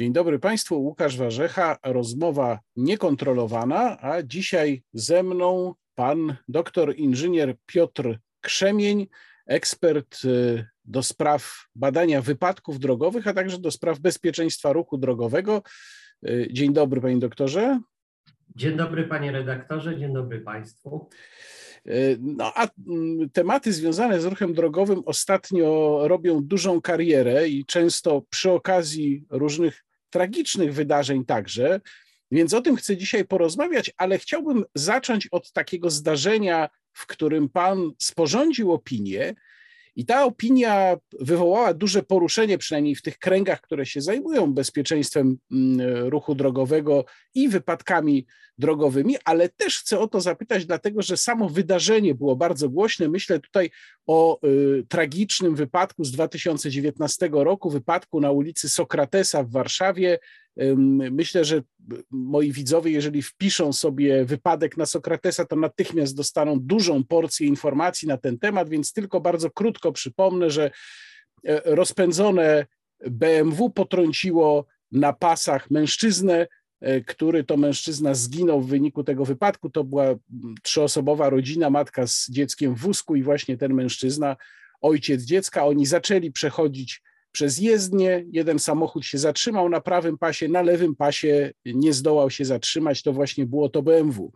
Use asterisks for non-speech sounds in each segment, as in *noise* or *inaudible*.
Dzień dobry Państwu, Łukasz Warzecha, rozmowa niekontrolowana, a dzisiaj ze mną pan doktor inżynier Piotr Krzemień, ekspert y, do spraw badania wypadków drogowych, a także do spraw bezpieczeństwa ruchu drogowego. Y, dzień dobry panie doktorze. Dzień dobry panie redaktorze, dzień dobry państwu. Y, no a mm, tematy związane z ruchem drogowym ostatnio robią dużą karierę i często przy okazji różnych tragicznych wydarzeń także. Więc o tym chcę dzisiaj porozmawiać, ale chciałbym zacząć od takiego zdarzenia, w którym pan sporządził opinię, i ta opinia wywołała duże poruszenie, przynajmniej w tych kręgach, które się zajmują bezpieczeństwem mm, ruchu drogowego i wypadkami drogowymi, ale też chcę o to zapytać, dlatego że samo wydarzenie było bardzo głośne. Myślę tutaj o y, tragicznym wypadku z 2019 roku, wypadku na ulicy Sokratesa w Warszawie. Myślę, że moi widzowie, jeżeli wpiszą sobie wypadek na Sokratesa, to natychmiast dostaną dużą porcję informacji na ten temat, więc tylko bardzo krótko przypomnę, że e, rozpędzone BMW potrąciło na pasach mężczyznę, e, który to mężczyzna zginął w wyniku tego wypadku. To była trzyosobowa rodzina, matka z dzieckiem w wózku i właśnie ten mężczyzna, ojciec dziecka. Oni zaczęli przechodzić przez jezdnię. Jeden samochód się zatrzymał na prawym pasie, na lewym pasie nie zdołał się zatrzymać. To właśnie było to BMW.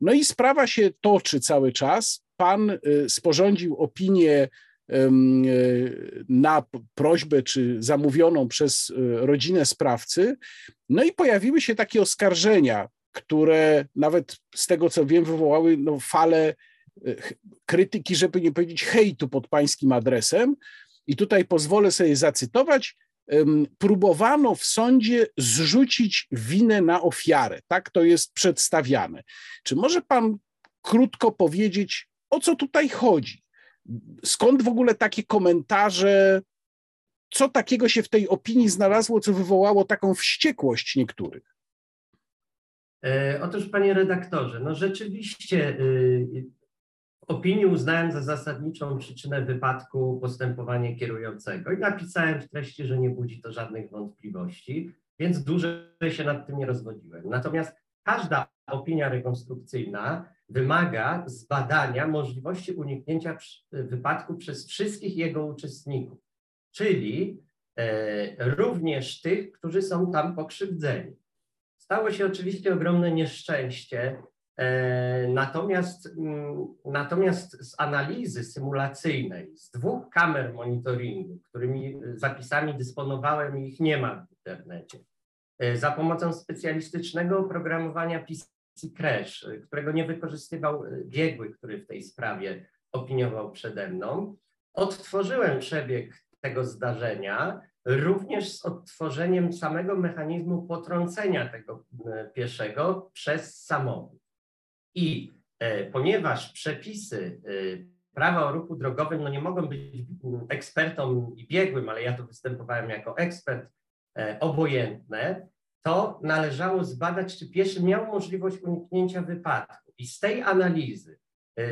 No i sprawa się toczy cały czas. Pan y, sporządził opinię y, na prośbę czy zamówioną przez y, rodzinę sprawcy. No i pojawiły się takie oskarżenia, które nawet z tego co wiem, wywołały no, falę krytyki, żeby nie powiedzieć hejtu pod pańskim adresem. I tutaj pozwolę sobie zacytować. Próbowano w sądzie zrzucić winę na ofiarę. Tak to jest przedstawiane. Czy może pan krótko powiedzieć, o co tutaj chodzi? Skąd w ogóle takie komentarze? Co takiego się w tej opinii znalazło, co wywołało taką wściekłość niektórych? E, otóż, panie redaktorze, no rzeczywiście opinii uznałem za zasadniczą przyczynę wypadku postępowanie kierującego i napisałem w treści, że nie budzi to żadnych wątpliwości, więc dłużej się nad tym nie rozwodziłem. Natomiast każda opinia rekonstrukcyjna wymaga zbadania możliwości uniknięcia wypadku przez wszystkich jego uczestników, czyli e, również tych, którzy są tam pokrzywdzeni. Stało się oczywiście ogromne nieszczęście natomiast, mm, natomiast z analizy symulacyjnej, z dwóch kamer monitoringu, którymi zapisami dysponowałem i ich nie ma w internecie, e, za pomocą specjalistycznego oprogramowania PC Crash, którego nie wykorzystywał biegły, który w tej sprawie opiniował przede mną, odtworzyłem przebieg tego zdarzenia, również z odtworzeniem samego mechanizmu potrącenia tego e, pieszego przez samochód. I e, ponieważ przepisy e, prawa o ruchu drogowym no nie mogą być ekspertom i biegłym, ale ja tu występowałem jako ekspert, e, obojętne, to należało zbadać, czy pieszy miał możliwość uniknięcia wypadku. I z tej analizy,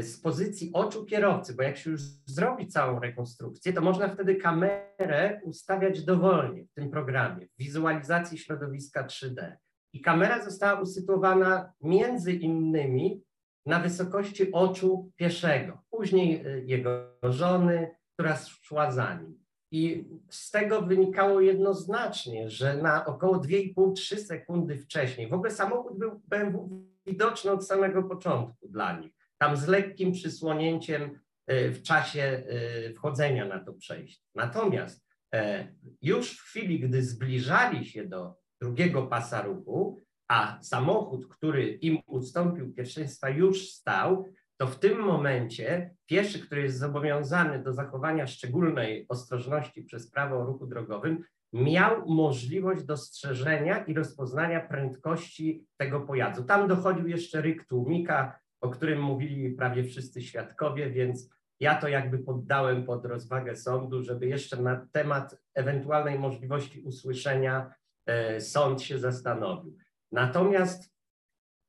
z pozycji oczu kierowcy, bo jak się już zrobi całą rekonstrukcję, to można wtedy kamerę ustawiać dowolnie w tym programie, w wizualizacji środowiska 3D. I kamera została usytuowana między innymi na wysokości oczu pieszego, później y, jego żony, która szła za nim. I z tego wynikało jednoznacznie, że na około 2,5-3 sekundy wcześniej, w ogóle samochód był BMW widoczny od samego początku dla nich, tam z lekkim przysłonięciem y, w czasie y, wchodzenia na to przejście. Natomiast e, już w chwili, gdy zbliżali się do drugiego pasa ruchu, a samochód, który im ustąpił pierwszeństwa, już stał, to w tym momencie pieszy, który jest zobowiązany do zachowania szczególnej ostrożności przez prawo o ruchu drogowym, miał możliwość dostrzeżenia i rozpoznania prędkości tego pojazdu. Tam dochodził jeszcze ryk tłumika, o którym mówili prawie wszyscy świadkowie, więc ja to jakby poddałem pod rozwagę sądu, żeby jeszcze na temat ewentualnej możliwości usłyszenia sąd się zastanowił. Natomiast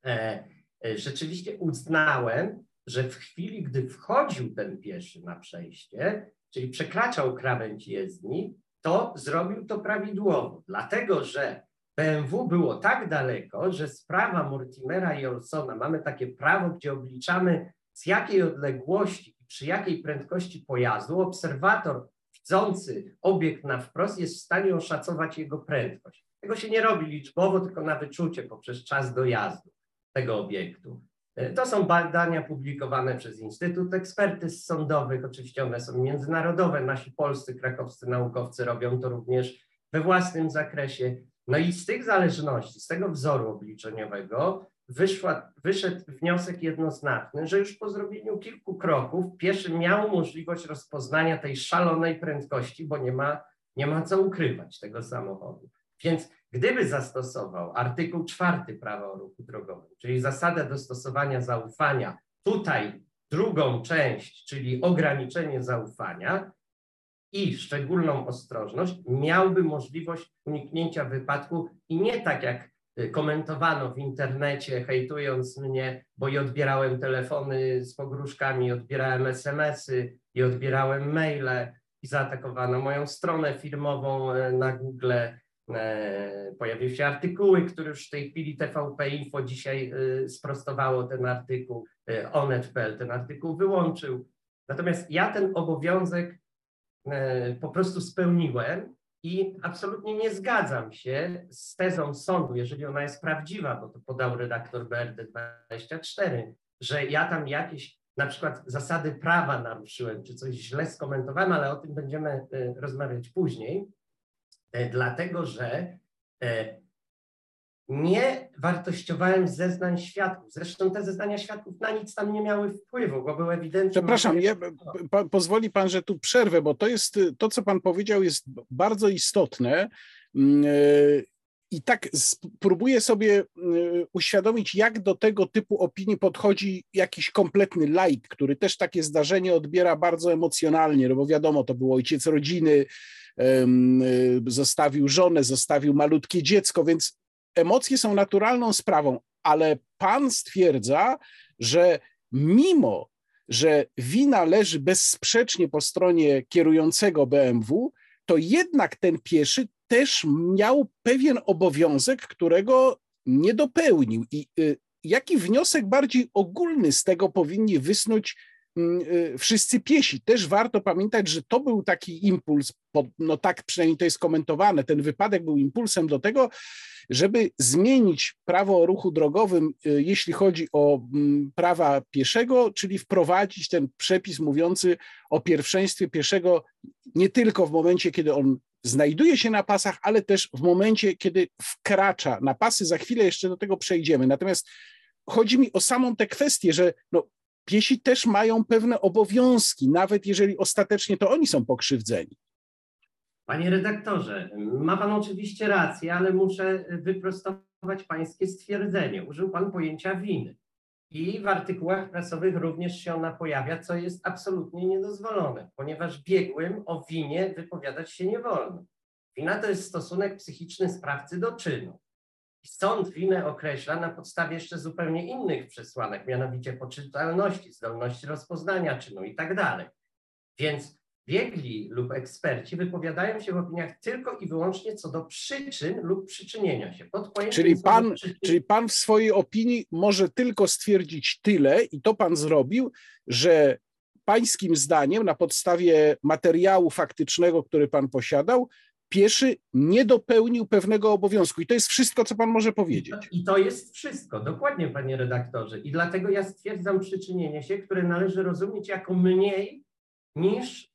e, e, rzeczywiście uznałem, że w chwili, gdy wchodził ten pieszy na przejście, czyli przekraczał krawędź jezdni, to zrobił to prawidłowo, dlatego że BMW było tak daleko, że sprawa Mortimera i Olsona, mamy takie prawo, gdzie obliczamy z jakiej odległości i przy jakiej prędkości pojazdu obserwator widzący obiekt na wprost jest w stanie oszacować jego prędkość. Tego się nie robi liczbowo, tylko na wyczucie poprzez czas dojazdu tego obiektu. E, to są badania publikowane przez Instytut Ekspertyz Sądowych, oczywiście one są międzynarodowe, nasi polscy, krakowscy naukowcy robią to również we własnym zakresie. No i z tych zależności, z tego wzoru obliczeniowego wyszła, wyszedł wniosek jednoznaczny, że już po zrobieniu kilku kroków pieszy miał możliwość rozpoznania tej szalonej prędkości, bo nie ma, nie ma co ukrywać tego samochodu. Więc gdyby zastosował artykuł czwarty prawa o ruchu drogowym, czyli zasadę dostosowania zaufania, tutaj drugą część, czyli ograniczenie zaufania i szczególną ostrożność, miałby możliwość uniknięcia wypadku i nie tak jak y, komentowano w internecie, hejtując mnie, bo i odbierałem telefony z pogróżkami, odbierałem SMS-y i odbierałem maile i zaatakowano moją stronę firmową y, na Google pojawiły się artykuły, które już w tej chwili TVP Info dzisiaj e, sprostowało ten artykuł, e, Onet.pl ten artykuł wyłączył. Natomiast ja ten obowiązek po prostu spełniłem i absolutnie nie zgadzam się z tezą sądu, jeżeli ona jest prawdziwa, bo to podał redaktor BRD24, że ja tam jakieś na przykład zasady prawa naruszyłem, czy coś źle skomentowałem, ale o tym będziemy rozmawiać później. E, dlatego że e, nie wartościowałem zeznań świadków. Zresztą te zeznania świadków na nic tam nie miały wpływu, bo były ewidentnie. Przepraszam, ja, pa, pozwoli pan, że tu przerwę, bo to jest to, co pan powiedział, jest bardzo istotne. I tak spróbuję sobie uświadomić, jak do tego typu opinii podchodzi jakiś kompletny laik, który też takie zdarzenie odbiera bardzo emocjonalnie, no bo wiadomo, to był ojciec rodziny, Y, zostawił żonę, zostawił malutkie dziecko, więc emocje są naturalną sprawą, ale pan stwierdza, że mimo, że wina leży bezsprzecznie po stronie kierującego BMW, to jednak ten pieszy też miał pewien obowiązek, którego nie dopełnił. I y, jaki wniosek bardziej ogólny z tego powinni wysnuć Mm, y, wszyscy piesi. Też warto pamiętać, że to był taki impuls, no tak przynajmniej to jest komentowane, ten wypadek był impulsem do tego, żeby zmienić prawo o ruchu drogowym, y, jeśli chodzi o mm, prawa pieszego, czyli wprowadzić ten przepis mówiący o pierwszeństwie pieszego nie tylko w momencie, kiedy on znajduje się na pasach, ale też w momencie, kiedy wkracza na pasy. Za chwilę jeszcze do tego przejdziemy. Natomiast chodzi mi o samą tę kwestię, że no, piesi też mają pewne obowiązki, nawet jeżeli ostatecznie to oni są pokrzywdzeni. Panie redaktorze, ma pan oczywiście rację, ale muszę wyprostować pańskie stwierdzenie. Użył pan pojęcia winy. I w artykułach prasowych również się ona pojawia, co jest absolutnie niedozwolone, ponieważ biegłym o winie wypowiadać się nie wolno. Wina to jest stosunek psychiczny sprawcy do czynu. Sąd winę określa na podstawie jeszcze zupełnie innych przesłanek, mianowicie poczytalności, zdolności rozpoznania czynu i tak dalej. Więc biegli lub eksperci wypowiadają się w opiniach tylko i wyłącznie co do przyczyn lub przyczynienia się. Czyli pan, czyli pan w swojej opinii może tylko stwierdzić tyle, i to pan zrobił, że pańskim zdaniem, na podstawie materiału faktycznego, który pan posiadał, pieszy nie dopełnił pewnego obowiązku. I to jest wszystko, co pan może powiedzieć. I to jest wszystko, dokładnie, panie redaktorze. I dlatego ja stwierdzam przyczynienie się, które należy rozumieć jako mniej niż,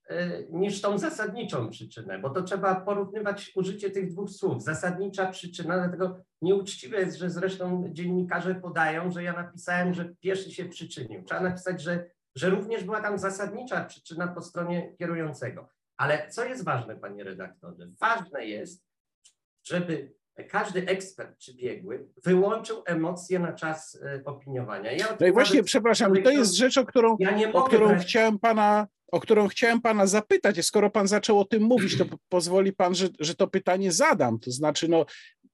niż tą zasadniczą przyczynę, bo to trzeba porównywać użycie tych dwóch słów. Zasadnicza przyczyna, dlatego nieuczciwe jest, że zresztą dziennikarze podają, że ja napisałem, że pieszy się przyczynił. Trzeba napisać, że, że również była tam zasadnicza przyczyna po stronie kierującego. Ale co jest ważne, panie redaktorze? Ważne jest, żeby każdy ekspert czy biegły wyłączył emocje na czas e, opiniowania. Ja no i właśnie, przepraszam, to jest rzecz, o którą, ja o którą chciałem pana o którą chciałem pana zapytać. Skoro pan zaczął o tym mówić, to pozwoli pan, że, że to pytanie zadam. To znaczy, no,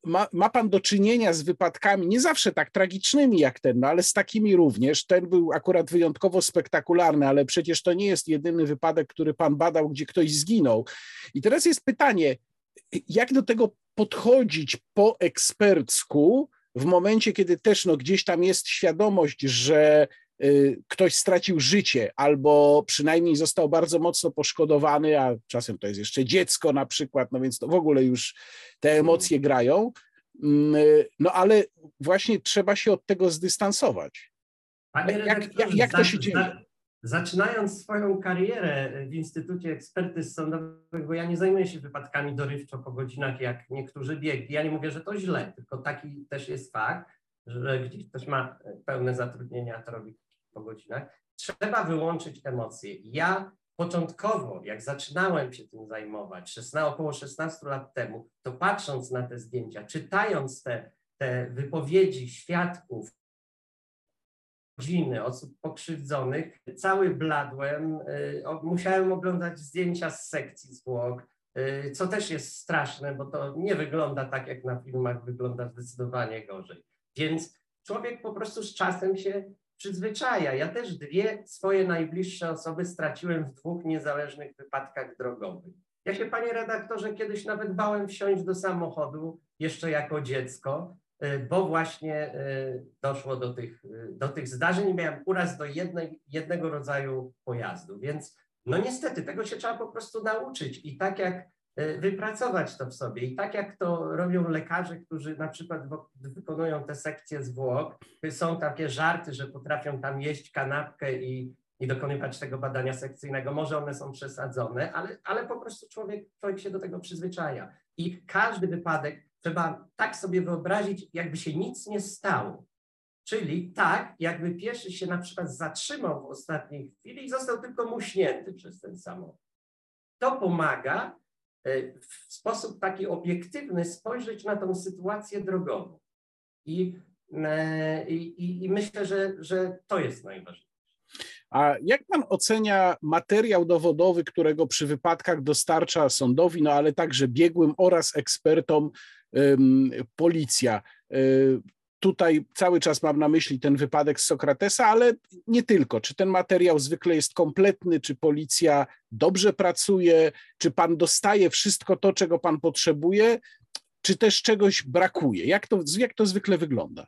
ma, ma pan do czynienia z wypadkami, nie zawsze tak tragicznymi jak ten, no ale z takimi również. Ten był akurat wyjątkowo spektakularny, ale przecież to nie jest jedyny wypadek, który pan badał, gdzie ktoś zginął. I teraz jest pytanie, jak do tego podchodzić po ekspercku, w momencie, kiedy też no, gdzieś tam jest świadomość, że ktoś stracił życie albo przynajmniej został bardzo mocno poszkodowany, a czasem to jest jeszcze dziecko na przykład, no więc to w ogóle już te emocje grają. Mm, y, no ale właśnie trzeba się od tego zdystansować. Panie jak, jak, jak to się dzieje? Zaczynając swoją karierę w Instytucie Ekspertyz Sądowych, bo ja nie zajmuję się wypadkami dorywczo po godzinach, jak niektórzy biegli. Ja nie mówię, że to źle, tylko taki też jest fakt, że gdzieś ktoś ma pełne zatrudnienie, a to robi po godzinach. Trzeba wyłączyć emocje. Ja początkowo, jak zaczynałem się tym zajmować, 16, około 16 lat temu, to patrząc na te zdjęcia, czytając te, te wypowiedzi świadków, rodziny, osób pokrzywdzonych. Cały bladłem, y, musiałem oglądać zdjęcia z sekcji zwłok, y, co też jest straszne, bo to nie wygląda tak, jak na filmach, wygląda zdecydowanie gorzej. Więc człowiek po prostu z czasem się przyzwyczaja. Ja też dwie swoje najbliższe osoby straciłem w dwóch niezależnych wypadkach drogowych. Ja się, panie redaktorze, kiedyś nawet bałem wsiąść do samochodu jeszcze jako dziecko, Y, bo właśnie y, doszło do tych, y, do tych zdarzeń miałem uraz do jednej, jednego rodzaju pojazdu. Więc no niestety tego się trzeba po prostu nauczyć i tak jak wypracować to w sobie. I tak jak to robią lekarze, którzy na przykład wykonują te sekcje zwłok, są takie żarty, że potrafią tam jeść kanapkę i, i dokonywać tego badania sekcyjnego. Może one są przesadzone, ale, ale po prostu człowiek, człowiek się do tego przyzwyczaja. I każdy wypadek trzeba tak sobie wyobrazić, jakby się nic nie stało. Czyli tak, jakby pieszy się na przykład zatrzymał w ostatniej chwili i został tylko muśnięty przez ten samochód. To pomaga w sposób taki obiektywny spojrzeć na tą sytuację drogową. I, e, i, i myślę, że, że to jest najważniejsze. A jak pan ocenia materiał dowodowy, którego przy wypadkach dostarcza sądowi, no ale także biegłym oraz ekspertom policja. Tutaj cały czas mam na myśli ten wypadek z Sokratesa, ale nie tylko. Czy ten materiał zwykle jest kompletny, czy policja dobrze pracuje, czy pan dostaje wszystko to, czego pan potrzebuje, czy też czegoś brakuje? Jak to, jak to zwykle wygląda?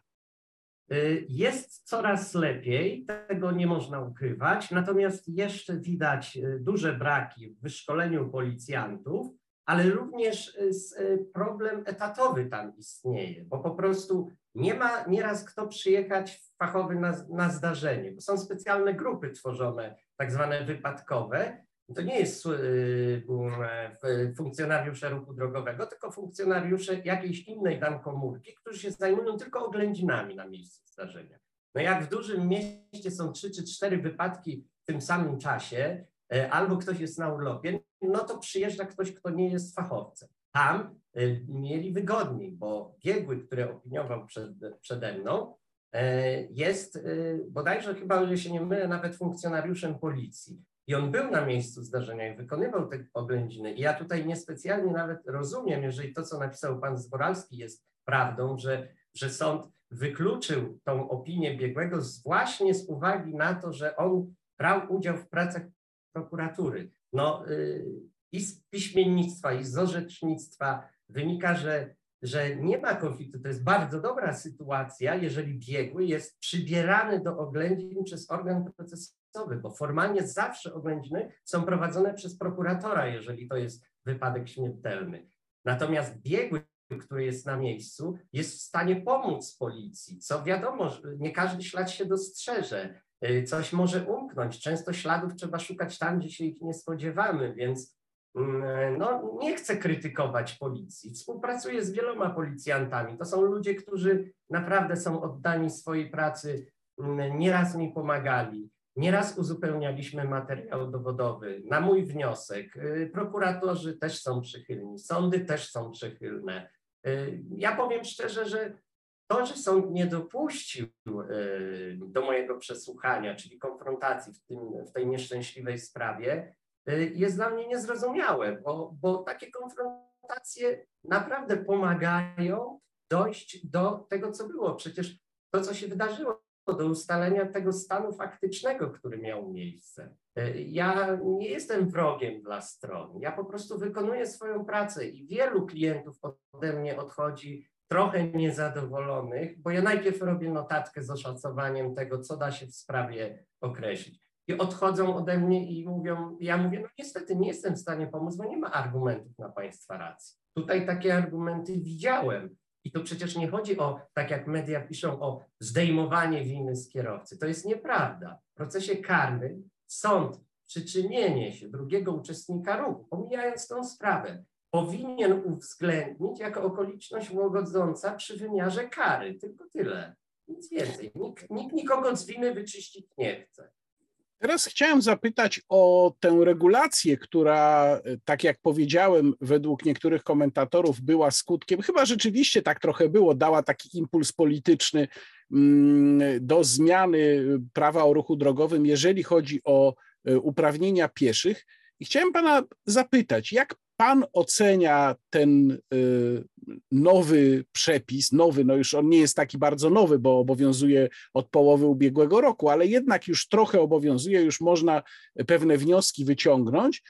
Y, jest coraz lepiej, tego nie można ukrywać, natomiast jeszcze widać y, duże braki w wyszkoleniu policjantów ale również y, y, problem etatowy tam istnieje, bo po prostu nie ma nieraz kto przyjechać fachowy na, na zdarzenie, bo są specjalne grupy tworzone, tak zwane wypadkowe. To nie jest y, funkcjonariusze ruchu drogowego, tylko funkcjonariusze jakiejś innej tam komórki, którzy się zajmują tylko oględzinami na miejscu zdarzenia. No jak w dużym mieście są trzy czy cztery wypadki w tym samym czasie, albo ktoś jest na urlopie, no to przyjeżdża ktoś, kto nie jest fachowcem. Tam e, mieli wygodniej, bo biegły, który opiniował przed, przede mną, e, jest bodajże chyba, że się nie mylę, nawet funkcjonariuszem policji. I on był na miejscu zdarzenia i wykonywał te oględziny. I ja tutaj niespecjalnie nawet rozumiem, jeżeli to, co napisał pan Zboralski jest prawdą, że, że sąd wykluczył tą opinię biegłego z, właśnie z uwagi na to, że on brał udział w pracach prokuratury. No, y, i z piśmiennictwa, i z orzecznictwa wynika, że, że nie ma konfliktu. To jest bardzo dobra sytuacja, jeżeli biegły jest przybierany do oględzin przez organ procesowy, bo formalnie zawsze oględziny są prowadzone przez prokuratora, jeżeli to jest wypadek śmiertelny. Natomiast biegły który jest na miejscu, jest w stanie pomóc policji, co wiadomo, nie każdy ślad się dostrzeże. Y, coś może umknąć. Często śladów trzeba szukać tam, gdzie się ich nie spodziewamy, więc mm, no, nie chcę krytykować policji. Współpracuję z wieloma policjantami. To są ludzie, którzy naprawdę są oddani swojej pracy. Mm, nieraz mi pomagali. Nieraz uzupełnialiśmy materiał dowodowy na mój wniosek. Y, prokuratorzy też są przychylni, sądy też są przychylne. Y, ja powiem szczerze, że to, że sąd nie dopuścił y, do mojego przesłuchania, czyli konfrontacji w, tym, w tej nieszczęśliwej sprawie, jest dla mnie niezrozumiałe, bo, bo takie konfrontacje naprawdę pomagają dojść do tego, co było. Przecież to, co się wydarzyło, do ustalenia tego stanu faktycznego, który miał miejsce. Ja nie jestem wrogiem dla stron. Ja po prostu wykonuję swoją pracę i wielu klientów ode mnie odchodzi trochę niezadowolonych, bo ja najpierw robię notatkę z oszacowaniem tego, co da się w sprawie określić. I odchodzą ode mnie i mówią, ja mówię, no niestety nie jestem w stanie pomóc, bo nie ma argumentów na Państwa racji. Tutaj takie argumenty widziałem. I to przecież nie chodzi o, tak jak media piszą, o zdejmowanie winy z kierowcy. To jest nieprawda. W procesie karnym sąd przyczynienie się drugiego uczestnika ruchu, pomijając tą sprawę, powinien uwzględnić jako okoliczność łagodząca przy wymiarze kary. Tylko tyle. Nic więcej. Nikt, nikt nikogo z winy wyczyścić nie chce. Teraz chciałem zapytać o tę regulację, która, tak jak powiedziałem, według niektórych komentatorów była skutkiem, chyba rzeczywiście tak trochę było, dała taki impuls polityczny mm, do zmiany prawa o ruchu drogowym, jeżeli chodzi o e, uprawnienia pieszych. I chciałem pana zapytać, jak pan ocenia ten y, nowy przepis, nowy, no już on nie jest taki bardzo nowy, bo obowiązuje od połowy ubiegłego roku, ale jednak już trochę obowiązuje, już można pewne wnioski wyciągnąć.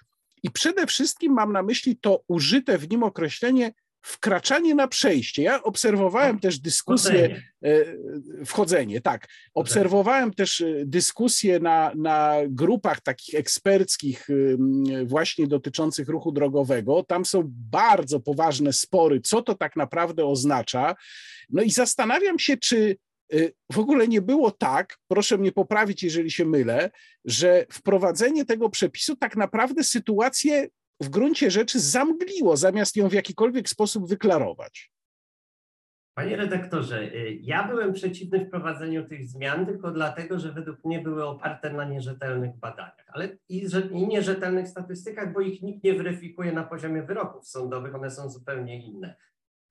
I przede wszystkim mam na myśli to użyte w nim określenie wkraczanie na przejście. Ja obserwowałem też dyskusję, wchodzenie, wchodzenie tak. Obserwowałem też e, dyskusje na, na grupach takich eksperckich, właśnie dotyczących ruchu drogowego. Tam są bardzo poważne spory, co to tak naprawdę oznacza. No i zastanawiam się, czy e, w ogóle nie było tak, proszę mnie poprawić, jeżeli się mylę, że wprowadzenie tego przepisu tak naprawdę sytuację w gruncie rzeczy zamgliło, zamiast ją w jakikolwiek sposób wyklarować. Panie redaktorze, y, ja byłem przeciwny wprowadzeniu tych zmian tylko dlatego, że według mnie były oparte na nierzetelnych badaniach, ale i, i nierzetelnych statystykach, bo ich nikt nie weryfikuje na poziomie wyroków sądowych, one są zupełnie inne.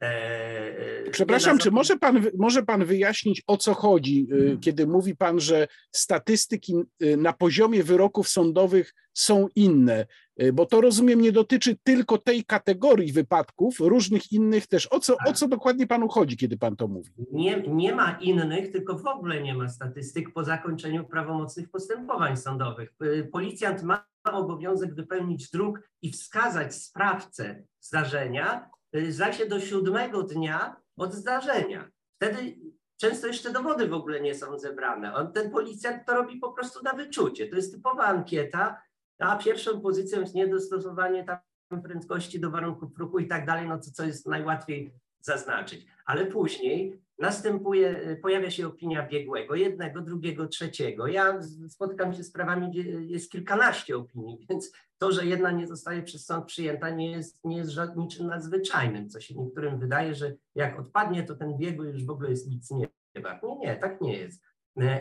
E, e, Przepraszam, czy może pan, może pan wyjaśnić, o co chodzi, hmm. kiedy mówi pan, że statystyki na poziomie wyroków sądowych są inne? Bo to rozumiem, nie dotyczy tylko tej kategorii wypadków, różnych innych też. O co, o tak. co dokładnie panu chodzi, kiedy pan to mówi? Nie, nie ma innych, tylko w ogóle nie ma statystyk po zakończeniu prawomocnych postępowań sądowych. Policjant ma obowiązek wypełnić druk i wskazać sprawcę zdarzenia, Y, się do siódmego dnia od zdarzenia. Wtedy często jeszcze dowody w ogóle nie są zebrane. On, ten policjant to robi po prostu na wyczucie. To jest typowa ankieta, a pierwszą pozycją jest niedostosowanie tam prędkości do warunków ruchu i tak dalej, no to co jest najłatwiej zaznaczyć. Ale później następuje, pojawia się opinia biegłego, jednego, drugiego, trzeciego. Ja spotykam się z sprawami, gdzie jest kilkanaście opinii, *laughs* więc to, że jedna nie zostaje przez sąd przyjęta, nie jest, nie jest niczym nadzwyczajnym, co się niektórym wydaje, że jak odpadnie, to ten biegły już w ogóle jest nic nie wart. Nie, nie, tak nie jest.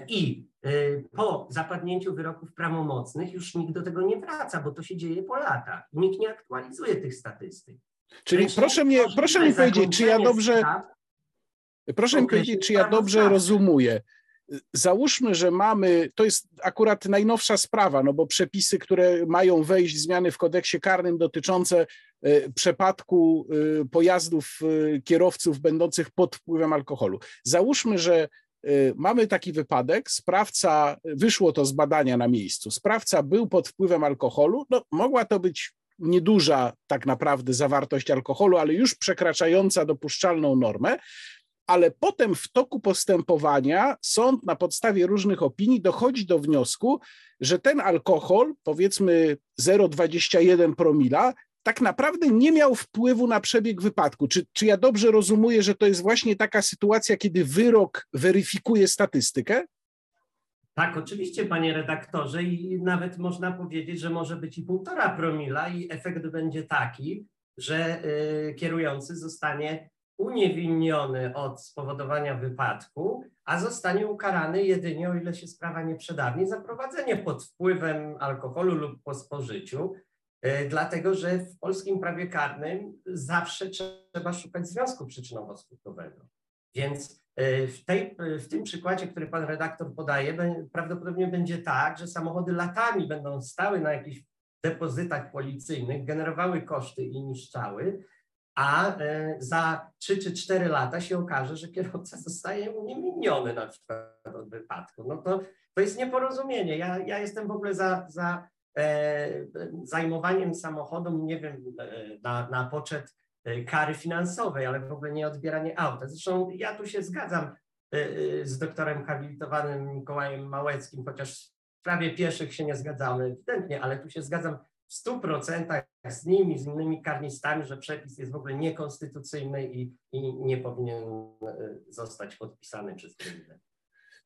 I y, po zapadnięciu wyroków prawomocnych już nikt do tego nie wraca, bo to się dzieje po latach. Nikt nie aktualizuje tych statystyk. Czyli proszę mnie, proszę mi powiedzieć, czy ja dobrze, proszę mi powiedzieć, czy ja dobrze rozumuję. Załóżmy, że mamy, to jest akurat najnowsza sprawa, no bo przepisy, które mają wejść, zmiany w kodeksie karnym dotyczące e, przepadku e, pojazdów e, kierowców będących pod wpływem alkoholu. Załóżmy, że mamy taki wypadek, sprawca, wyszło to z badania na miejscu, sprawca był pod wpływem alkoholu, no mogła to być nieduża tak naprawdę zawartość alkoholu, ale już przekraczająca dopuszczalną normę, ale potem w toku postępowania sąd na podstawie różnych opinii dochodzi do wniosku, że ten alkohol, powiedzmy 0,21 promila, tak naprawdę nie miał wpływu na przebieg wypadku. Czy, czy ja dobrze rozumuję, że to jest właśnie taka sytuacja, kiedy wyrok weryfikuje statystykę? Tak, oczywiście, panie redaktorze, i nawet można powiedzieć, że może być i półtora promila, i efekt będzie taki, że y, kierujący zostanie uniewinniony od spowodowania wypadku, a zostanie ukarany jedynie, o ile się sprawa nie przedawni, za prowadzenie pod wpływem alkoholu lub po spożyciu, y, dlatego że w polskim prawie karnym zawsze trzeba szukać związku przyczynowo-skutkowego. Więc y, w, tej, w tym przykładzie, który pan redaktor podaje, prawdopodobnie będzie tak, że samochody latami będą stały na jakichś depozytach policyjnych, generowały koszty i niszczały, a e, za 3 czy 4 lata się okaże, że kierowca zostaje uniewinniony na przykład od wypadku. No to, to jest nieporozumienie. Ja, ja jestem w ogóle za, za e, zajmowaniem samochodu, nie wiem, e, na, na poczet e, kary finansowej, ale w ogóle nie odbieranie auta. Zresztą ja tu się zgadzam z doktorem habilitowanym Mikołajem Małeckim, chociaż w sprawie pieszych się nie zgadzamy ewidentnie, ale tu się zgadzam w stu procentach z nimi, z innymi karnistami, że przepis jest w ogóle niekonstytucyjny i, i nie powinien e, zostać podpisany przez prezydenta.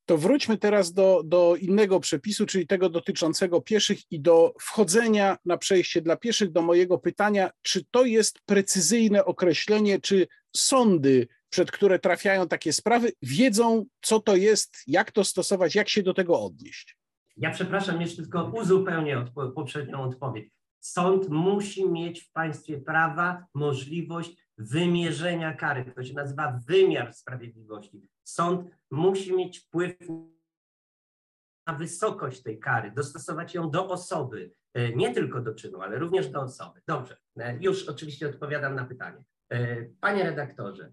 To wróćmy teraz do, do innego przepisu, czyli tego dotyczącego pieszych i do wchodzenia na przejście dla pieszych, do mojego pytania, czy to jest precyzyjne określenie, czy sądy, przed które trafiają takie sprawy, wiedzą, co to jest, jak to stosować, jak się do tego odnieść? Ja przepraszam, jeszcze tylko uzupełnię odpo poprzednią odpowiedź. Sąd musi mieć w państwie prawa możliwość wymierzenia kary. To się nazywa wymiar sprawiedliwości. Sąd musi mieć wpływ na wysokość tej kary, dostosować ją do osoby, e, nie tylko do czynu, ale również do osoby. Dobrze, e, już oczywiście odpowiadam na pytanie. E, panie redaktorze,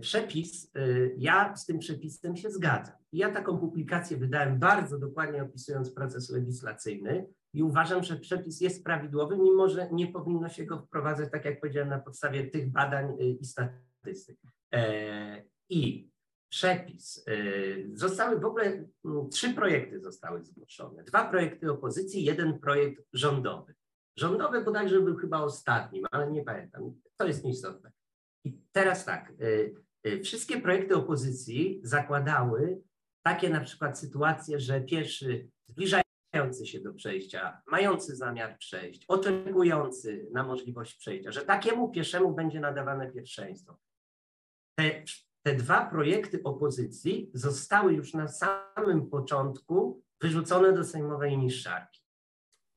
przepis, ja z tym przepisem się zgadzam. Ja taką publikację wydałem bardzo dokładnie opisując proces legislacyjny i uważam, że przepis jest prawidłowy, mimo że nie powinno się go wprowadzać, tak jak powiedziałem, na podstawie tych badań e, i statystyk. I przepis. Zostały w ogóle trzy projekty zostały zgłoszone. Dwa projekty opozycji, jeden projekt rządowy. Rządowy bodajże był chyba ostatnim, ale nie pamiętam. To jest nieistotne. I teraz tak, y, y, wszystkie projekty opozycji zakładały takie na przykład sytuacje, że pieszy zbliżający się do przejścia, mający zamiar przejść, oczekujący na możliwość przejścia, że takiemu pieszemu będzie nadawane pierwszeństwo. Te, te dwa projekty opozycji zostały już na samym początku wyrzucone do sejmowej niszczarki.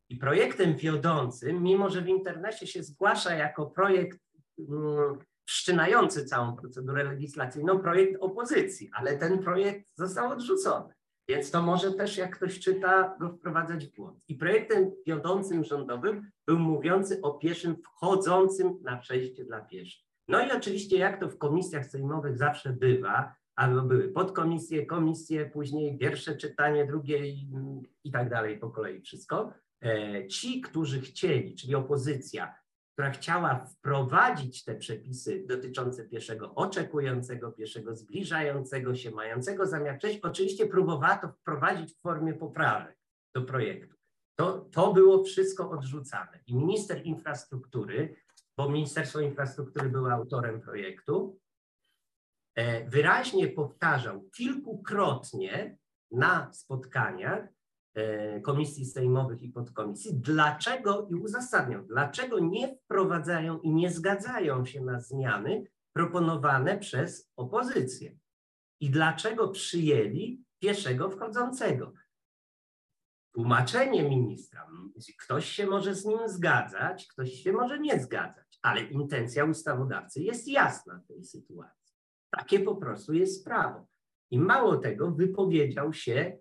I projektem wiodącym, mimo że w internecie się zgłasza jako projekt mm, wszczynający całą procedurę legislacyjną projekt opozycji, ale ten projekt został odrzucony. Więc to może też, jak ktoś czyta, go wprowadzać w błąd. I projektem wiodącym rządowym był mówiący o pieszym wchodzącym na przejście dla pieszych. No i oczywiście, jak to w komisjach sejmowych zawsze bywa, albo były podkomisje, komisje, później pierwsze czytanie, drugie i, i tak dalej, po kolei wszystko. E, ci, którzy chcieli, czyli opozycja, która chciała wprowadzić te przepisy dotyczące pieszego oczekującego, pieszego zbliżającego się, mającego zamiar przejść, oczywiście próbowała to wprowadzić w formie poprawek do projektu. To, to było wszystko odrzucane. I minister infrastruktury, bo Ministerstwo Infrastruktury było autorem projektu, e, wyraźnie powtarzał kilkukrotnie na spotkaniach, komisji sejmowych i podkomisji, dlaczego i uzasadnią, dlaczego nie wprowadzają i nie zgadzają się na zmiany proponowane przez opozycję i dlaczego przyjęli pieszego wchodzącego. Tłumaczenie ministra, ktoś się może z nim zgadzać, ktoś się może nie zgadzać, ale intencja ustawodawcy jest jasna w tej sytuacji. Takie po prostu jest prawo. I mało tego, wypowiedział się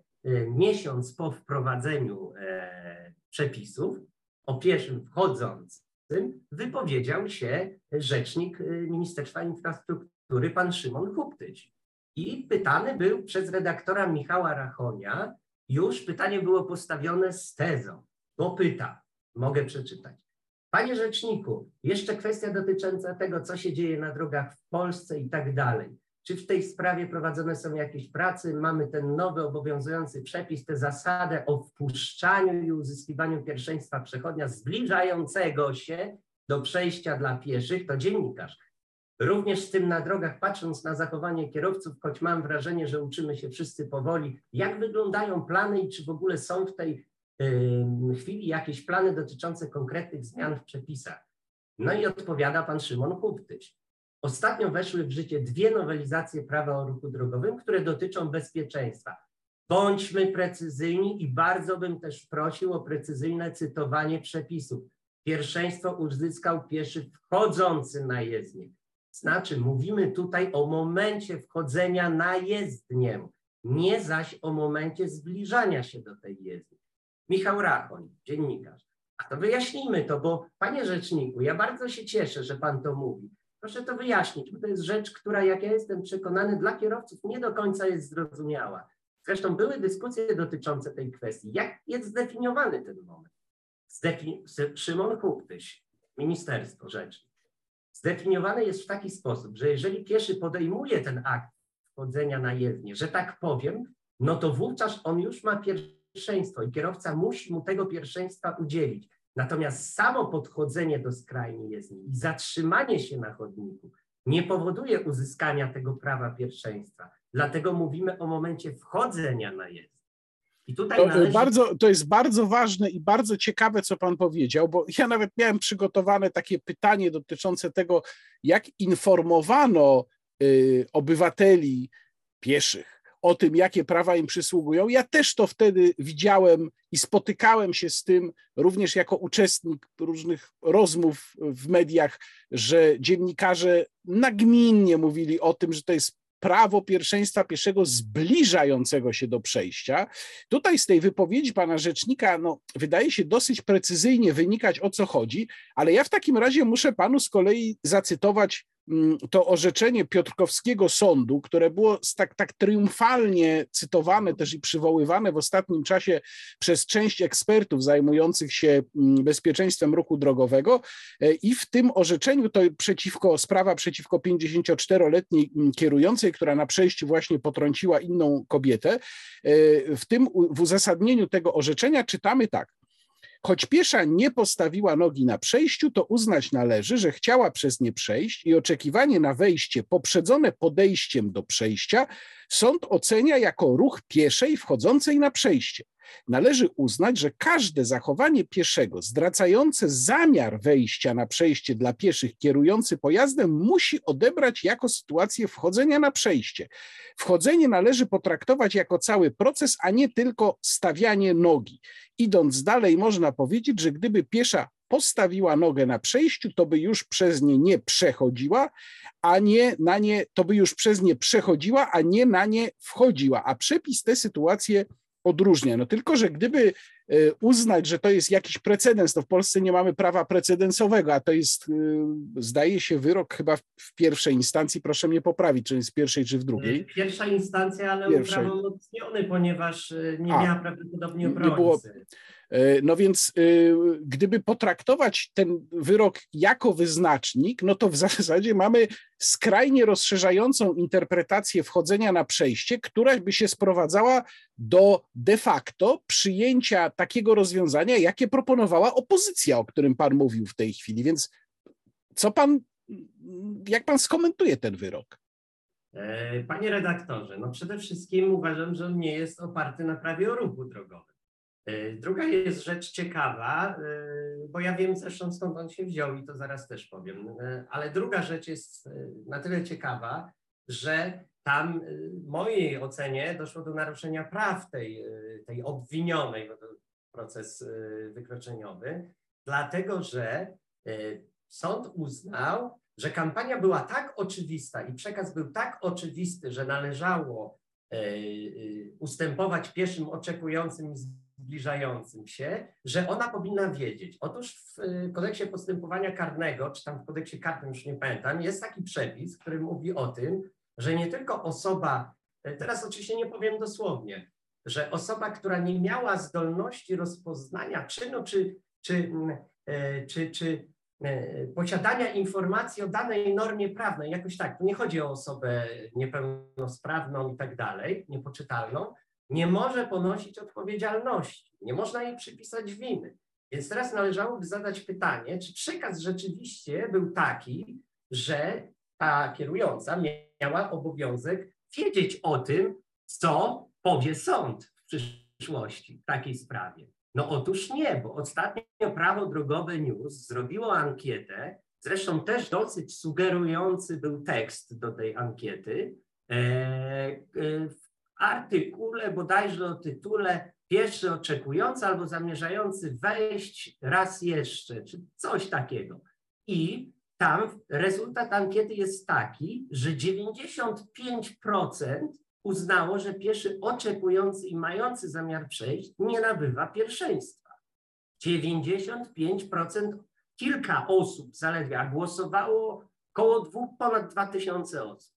miesiąc po wprowadzeniu e, przepisów o pieszym wchodzącym wypowiedział się rzecznik y, Ministerstwa Infrastruktury, pan Szymon Huptyć. I pytany był przez redaktora Michała Rachonia, już pytanie było postawione z tezą, bo pyta, mogę przeczytać. Panie rzeczniku, jeszcze kwestia dotycząca tego, co się dzieje na drogach w Polsce i tak dalej. Czy w tej sprawie prowadzone są jakieś prace? Mamy ten nowy obowiązujący przepis, tę zasadę o wpuszczaniu i uzyskiwaniu pierwszeństwa przechodnia zbliżającego się do przejścia dla pieszych, to dziennikarz. Również z tym na drogach, patrząc na zachowanie kierowców, choć mam wrażenie, że uczymy się wszyscy powoli, jak wyglądają plany i czy w ogóle są w tej chwili jakieś plany dotyczące konkretnych zmian w przepisach. No i odpowiada pan Szymon Huptyś. Ostatnio weszły w życie dwie nowelizacje prawa o ruchu drogowym, które dotyczą bezpieczeństwa. Bądźmy precyzyjni i bardzo bym też prosił o precyzyjne cytowanie przepisów. Pierwszeństwo uzyskał pieszy wchodzący na jezdnię. Znaczy, mówimy tutaj o momencie wchodzenia na jezdnię, nie zaś o momencie zbliżania się do tej jezdni. Michał Rachoń, dziennikarz. A to wyjaśnijmy to, bo panie rzeczniku, ja bardzo się cieszę, że pan to mówi. Proszę to wyjaśnić, bo to jest rzecz, która, jak ja jestem przekonany, dla kierowców nie do końca jest zrozumiała. Zresztą były dyskusje dotyczące tej kwestii. Jak jest zdefiniowany ten moment? Zdefin Szymon Huktyś, Ministerstwo Rzecznik, zdefiniowany jest w taki sposób, że jeżeli pieszy podejmuje ten akt wchodzenia na jezdnię, że tak powiem, no to wówczas on już ma pierwszeństwo i kierowca musi mu tego pierwszeństwa udzielić. Natomiast samo podchodzenie do skrajni jezdni i zatrzymanie się na chodniku nie powoduje uzyskania tego prawa pierwszeństwa. Dlatego mówimy o momencie wchodzenia na jezdnię. I tutaj to, należy... bardzo, to jest bardzo ważne i bardzo ciekawe, co Pan powiedział, bo ja nawet miałem przygotowane takie pytanie dotyczące tego, jak informowano y, obywateli pieszych o tym, jakie prawa im przysługują. Ja też to wtedy widziałem i spotykałem się z tym również jako uczestnik różnych rozmów w mediach, że dziennikarze nagminnie mówili o tym, że to jest prawo pierwszeństwa pieszego zbliżającego się do przejścia. Tutaj z tej wypowiedzi pana rzecznika, no, wydaje się dosyć precyzyjnie wynikać o co chodzi, ale ja w takim razie muszę panu z kolei zacytować to orzeczenie Piotrkowskiego Sądu, które było tak, tak triumfalnie cytowane też i przywoływane w ostatnim czasie przez część ekspertów zajmujących się mm, bezpieczeństwem ruchu drogowego e, i w tym orzeczeniu to przeciwko, sprawa przeciwko 54-letniej mm, kierującej, która na przejściu właśnie potrąciła inną kobietę, e, w tym w uzasadnieniu tego orzeczenia czytamy tak. Choć piesza nie postawiła nogi na przejściu, to uznać należy, że chciała przez nie przejść i oczekiwanie na wejście poprzedzone podejściem do przejścia sąd ocenia jako ruch pieszej wchodzącej na przejście. Należy uznać, że każde zachowanie pieszego zdradzające zamiar wejścia na przejście dla pieszych kierujący pojazdem musi odebrać jako sytuację wchodzenia na przejście. Wchodzenie należy potraktować jako cały proces, a nie tylko stawianie nogi. Idąc dalej, można powiedzieć, że gdyby piesza postawiła nogę na przejściu, to by już przez nie nie przechodziła, a nie na nie, to by już przez nie przechodziła, a nie na nie wchodziła. A przepis tę sytuację odróżnia. No tylko, że gdyby e, uznać, że to jest jakiś precedens, to w Polsce nie mamy prawa precedensowego, a to jest, e, zdaje się, wyrok chyba w pierwszej instancji, proszę mnie poprawić, czy jest w pierwszej, czy w drugiej. Pierwsza instancja, ale uprawomocniony, ponieważ e, nie a, miała prawdopodobnie obrońcy. Było, E, no więc e, gdyby potraktować ten wyrok jako wyznacznik, no to w *laughs* zasadzie mamy skrajnie rozszerzającą interpretację wchodzenia na przejście, która by się sprowadzała do de facto przyjęcia takiego rozwiązania, jakie proponowała opozycja, o którym pan mówił w tej chwili. Więc co pan, jak pan skomentuje ten wyrok? E, panie redaktorze, no przede wszystkim uważam, że on nie jest oparty na prawie o ruchu drogowym. E, druga jest rzecz ciekawa, e, bo ja wiem zresztą skąd on się wziął i to zaraz też powiem, e, ale druga rzecz jest na tyle ciekawa, że tam w mojej ocenie doszło do naruszenia praw tej, tej obwinionej, bo to proces wykroczeniowy, dlatego że sąd uznał, że kampania była tak oczywista i przekaz był tak oczywisty, że należało ustępować pieszym oczekującym zbliżającym się, że ona powinna wiedzieć. Otóż w y, kodeksie postępowania karnego, czy tam w kodeksie karnym, już nie pamiętam, jest taki przepis, który mówi o tym, że nie tylko osoba, y, teraz oczywiście nie powiem dosłownie, że osoba, która nie miała zdolności rozpoznania czynu czy, czy, mm, y, czy, czy posiadania informacji o danej normie prawnej, jakoś tak, nie chodzi o osobę niepełnosprawną i tak dalej, niepoczytalną, nie może ponosić odpowiedzialności, nie można jej przypisać winy. Więc teraz należałoby zadać pytanie, czy przekaz rzeczywiście był taki, że ta kierująca miała obowiązek wiedzieć o tym, co powie sąd w przyszłości w takiej sprawie. No otóż nie, bo ostatnio Prawo Drogowe News zrobiło ankietę, zresztą też dosyć sugerujący był tekst do tej ankiety, e, artykule, bodajże o tytule pierwszy oczekujący albo zamierzający wejść raz jeszcze, czy coś takiego. I tam rezultat ankiety jest taki, że 95% uznało, że pieszy oczekujący i mający zamiar przejść nie nabywa pierwszeństwa. 95% kilka osób zaledwie, a głosowało około dwóch, ponad 2000 osób.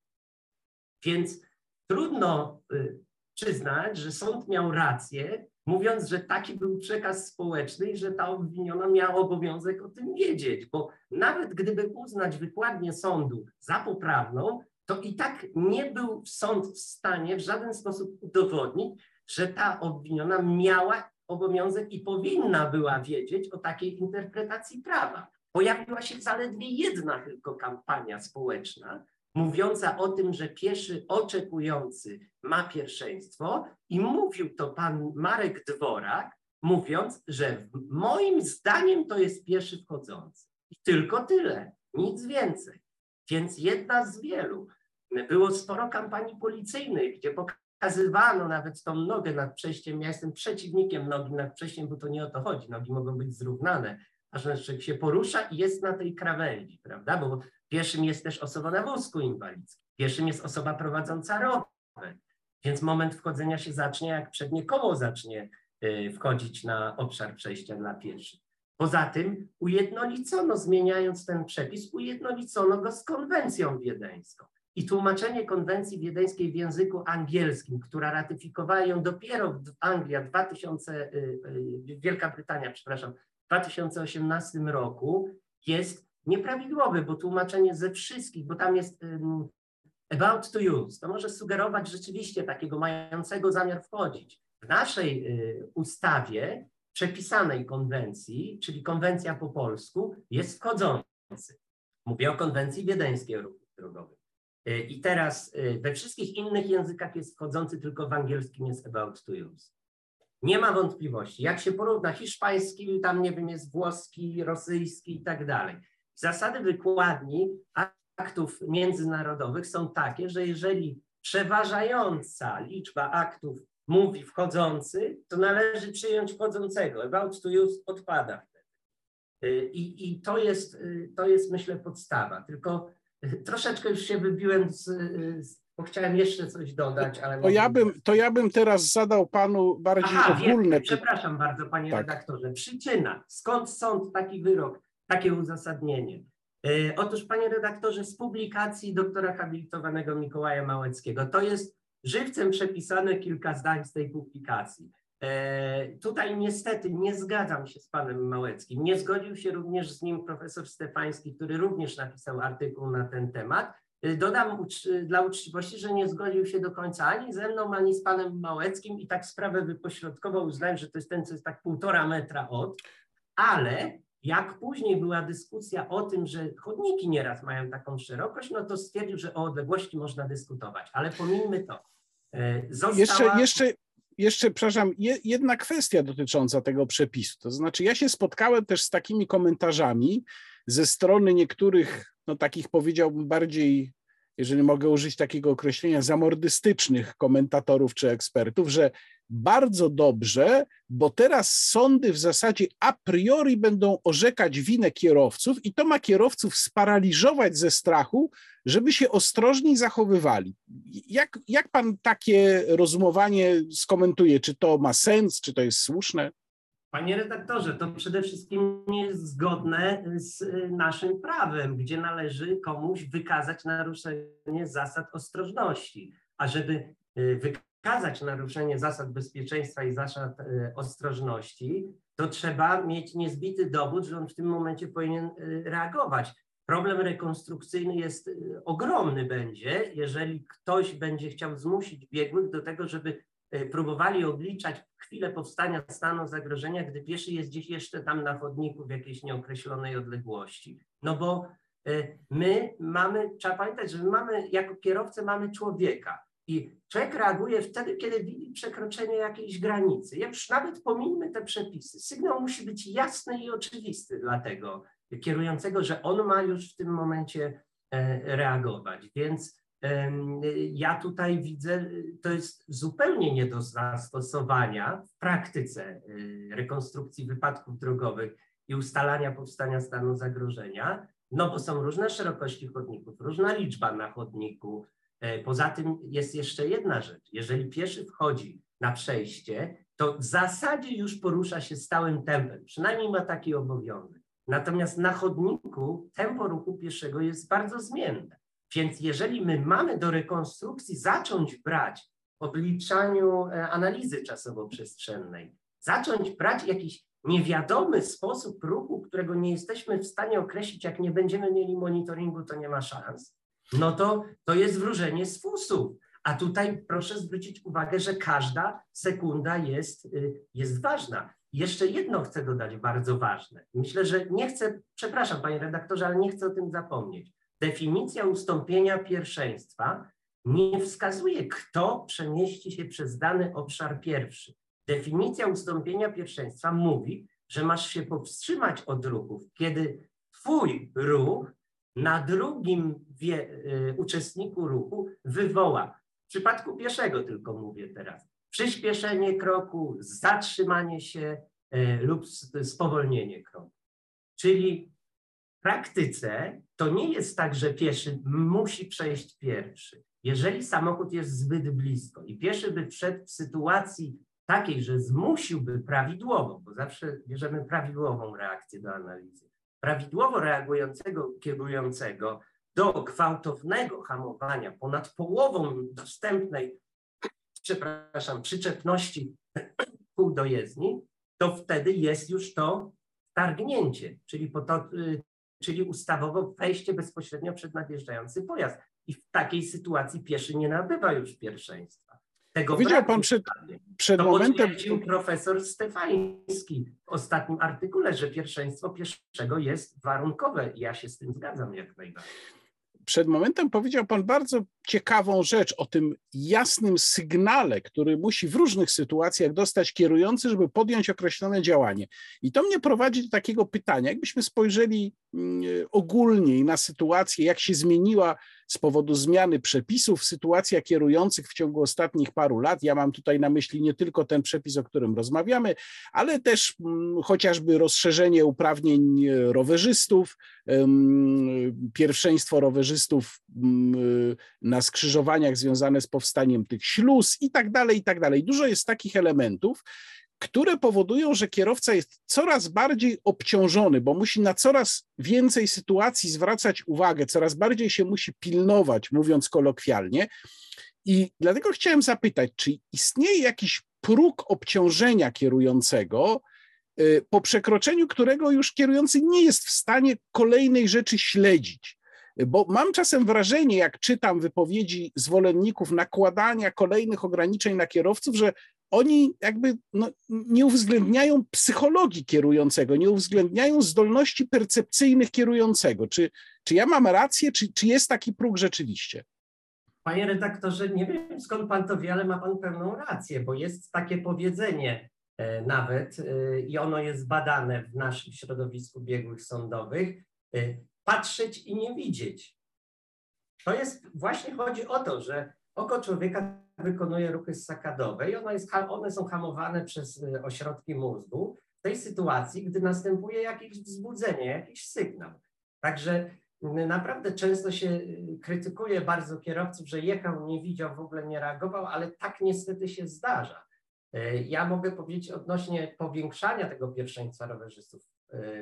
Więc trudno y, przyznać, że sąd miał rację, mówiąc, że taki był przekaz społeczny i że ta obwiniona miała obowiązek o tym wiedzieć, bo nawet gdyby uznać wykładnię sądu za poprawną, to i tak nie był sąd w stanie w żaden sposób udowodnić, że ta obwiniona miała obowiązek i powinna była wiedzieć o takiej interpretacji prawa. Pojawiła się zaledwie jedna tylko kampania społeczna, mówiąca o tym, że pieszy oczekujący ma pierwszeństwo i mówił to pan Marek Dworak, mówiąc, że moim zdaniem to jest pieszy wchodzący. I tylko tyle, nic więcej. Więc jedna z wielu. Było sporo kampanii policyjnych, gdzie pokazywano nawet tą nogę nad przejściem. Ja jestem przeciwnikiem nogi nad przejściem, bo to nie o to chodzi. Nogi mogą być zrównane, a że się porusza i jest na tej krawędzi, prawda? Bo pieszym jest też osoba na wózku inwalidzkim, pieszym jest osoba prowadząca rower. Więc moment wchodzenia się zacznie, jak przednie koło zacznie y, wchodzić na obszar przejścia dla pieszych. Poza tym ujednolicono, zmieniając ten przepis, ujednolicono go z konwencją wiedeńską. I tłumaczenie konwencji wiedeńskiej w języku angielskim, która ratyfikowała ją dopiero Anglia 2000, y, y, Wielka Brytania, przepraszam, w 2018 roku jest nieprawidłowe, bo tłumaczenie ze wszystkich, bo tam jest um, about to use, to może sugerować rzeczywiście takiego mającego zamiar wchodzić. W naszej y, ustawie przepisanej konwencji, czyli konwencja po polsku, jest wchodzący. Mówię o konwencji wiedeńskiej o ruchu drogowym. Y, I teraz y, we wszystkich innych językach jest wchodzący, tylko w angielskim jest about to use. Nie ma wątpliwości. Jak się porówna hiszpański, tam nie wiem, jest włoski, rosyjski i tak dalej. Zasady wykładni aktów międzynarodowych są takie, że jeżeli przeważająca liczba aktów mówi wchodzący, to należy przyjąć wchodzącego. About to use odpada wtedy. Y, I, i to, jest, to jest, myślę, podstawa. Tylko troszeczkę już się wybiłem z, z bo chciałem jeszcze coś dodać, ale... To ja, bym, to ja bym teraz zadał panu bardziej Aha, ogólne... Wiem, przepraszam bardzo, panie tak. redaktorze. Przyczyna, skąd sąd taki wyrok, takie uzasadnienie? E, otóż, panie redaktorze, z publikacji doktora habilitowanego Mikołaja Małeckiego, to jest żywcem przepisane kilka zdań z tej publikacji. E, tutaj niestety nie zgadzam się z panem Małeckim. Nie zgodził się również z nim profesor Stefański, który również napisał artykuł na ten temat. E, dodam dla uczciwości, że nie zgodził się do końca ani ze mną, ani z panem Małeckim i tak sprawę wypośrodkował, uznałem, że to jest ten, co jest tak półtora metra od, ale jak później była dyskusja o tym, że chodniki nieraz mają taką szerokość, no to stwierdził, że o odległości można dyskutować, ale pomijmy to. E, została... Jeszcze, jeszcze, jeszcze, przepraszam, jedna kwestia dotycząca tego przepisu. To znaczy, ja się spotkałem też z takimi komentarzami ze strony niektórych, no takich powiedziałbym bardziej, jeżeli mogę użyć takiego określenia, zamordystycznych komentatorów czy ekspertów, że bardzo dobrze, bo teraz sądy w zasadzie a priori będą orzekać winę kierowców i to ma kierowców sparaliżować ze strachu, żeby się ostrożniej zachowywali. Jak, jak pan takie rozumowanie skomentuje? Czy to ma sens, czy to jest słuszne? Panie redaktorze, to przede wszystkim jest zgodne z y, naszym prawem, gdzie należy komuś wykazać naruszenie zasad ostrożności. A żeby y, wykazać naruszenie zasad bezpieczeństwa i zasad y, ostrożności, to trzeba mieć niezbity dowód, że on w tym momencie powinien reagować. Problem rekonstrukcyjny jest ogromny będzie, jeżeli ktoś będzie chciał zmusić biegłych do tego, żeby próbowali obliczać chwilę powstania stanu zagrożenia, gdy pieszy jest gdzieś jeszcze tam na chodniku w jakiejś nieokreślonej odległości. No bo e, my mamy, trzeba pamiętać, że my mamy, jako kierowcy mamy człowieka i człowiek reaguje wtedy, kiedy widzi przekroczenie jakiejś granicy. Jak już nawet pomijmy te przepisy, sygnał musi być jasny i oczywisty dla tego kierującego, że on ma już w tym momencie e, reagować. Więc ja tutaj widzę, to jest zupełnie nie do zastosowania w praktyce y, rekonstrukcji wypadków drogowych i ustalania powstania stanu zagrożenia, no bo są różne szerokości chodników, różna liczba na chodniku. E, poza tym jest jeszcze jedna rzecz. Jeżeli pieszy wchodzi na przejście to w zasadzie już porusza się stałym tempem, przynajmniej ma taki obowiązek. Natomiast na chodniku tempo ruchu pieszego jest bardzo zmienne. Więc jeżeli my mamy do rekonstrukcji zacząć brać w obliczaniu e, analizy czasowo-przestrzennej, zacząć brać jakiś niewiadomy sposób ruchu, którego nie jesteśmy w stanie określić, jak nie będziemy mieli monitoringu, to nie ma szans, no to to jest wróżenie z fusów. A tutaj proszę zwrócić uwagę, że każda sekunda jest, y, jest ważna. Jeszcze jedno chcę dodać, bardzo ważne. Myślę, że nie chcę, przepraszam panie redaktorze, ale nie chcę o tym zapomnieć. Definicja ustąpienia pierwszeństwa nie wskazuje, kto przemieści się przez dany obszar pierwszy. Definicja ustąpienia pierwszeństwa mówi, że masz się powstrzymać od ruchów, kiedy twój ruch na drugim wie, y, uczestniku ruchu wywoła, w przypadku pieszego tylko mówię teraz, przyspieszenie kroku, zatrzymanie się y, lub spowolnienie kroku. Czyli w praktyce to nie jest tak, że pieszy musi przejść pierwszy. Jeżeli samochód jest zbyt blisko i pieszy by wszedł w sytuacji takiej, że zmusiłby prawidłowo, bo zawsze bierzemy prawidłową reakcję do analizy, prawidłowo reagującego kierującego do gwałtownego hamowania ponad połową dostępnej, przepraszam, przyczepności *clears throat* pół do jezdni, to wtedy jest już to targnięcie, czyli, y, czyli ustawowo wejście bezpośrednio przed nadjeżdżający pojazd. I w takiej sytuacji pieszy nie nabywa już pierwszeństwa. Tego Widział pan przed, przed to momentem. profesor Stefański w ostatnim artykule, że pierwszeństwo pieszego jest warunkowe. Ja się z tym zgadzam jak najbardziej. Przed momentem powiedział Pan bardzo ciekawą rzecz o tym jasnym sygnale, który musi w różnych sytuacjach dostać kierujący, żeby podjąć określone działanie. I to mnie prowadzi do takiego pytania, jakbyśmy spojrzeli mm, ogólniej na sytuację, jak się zmieniła z powodu zmiany przepisów sytuacja kierujących w ciągu ostatnich paru lat. Ja mam tutaj na myśli nie tylko ten przepis, o którym rozmawiamy, ale też mm, chociażby rozszerzenie uprawnień rowerzystów, pierwszeństwo rowerzystów mm, na skrzyżowaniach związane z powstaniem tych śluz i tak dalej, i tak dalej. Dużo jest takich elementów, które powodują, że kierowca jest coraz bardziej obciążony, bo musi na coraz więcej sytuacji zwracać uwagę, coraz bardziej się musi pilnować, mówiąc kolokwialnie. I dlatego chciałem zapytać, czy istnieje jakiś próg obciążenia kierującego, y, po przekroczeniu którego już kierujący nie jest w stanie kolejnej rzeczy śledzić. Bo mam czasem wrażenie, jak czytam wypowiedzi zwolenników nakładania kolejnych ograniczeń na kierowców, że oni jakby no, nie uwzględniają psychologii kierującego, nie uwzględniają zdolności percepcyjnych kierującego. Czy, czy ja mam rację, czy, czy jest taki próg rzeczywiście? Panie redaktorze, nie wiem skąd pan to wie, ale ma pan pełną rację, bo jest takie powiedzenie e, nawet e, i ono jest badane w naszym środowisku biegłych sądowych, e, patrzeć i nie widzieć. To jest, właśnie chodzi o to, że oko człowieka wykonuje ruchy sakadowe i one, jest, one są hamowane przez y, ośrodki mózgu w tej sytuacji, gdy następuje jakieś wzbudzenie, jakiś sygnał. Także y, naprawdę często się y, krytykuje bardzo kierowców, że jechał, nie widział, w ogóle nie reagował, ale tak niestety się zdarza. Ja mogę powiedzieć odnośnie powiększania tego pierwszeństwa rowerzystów.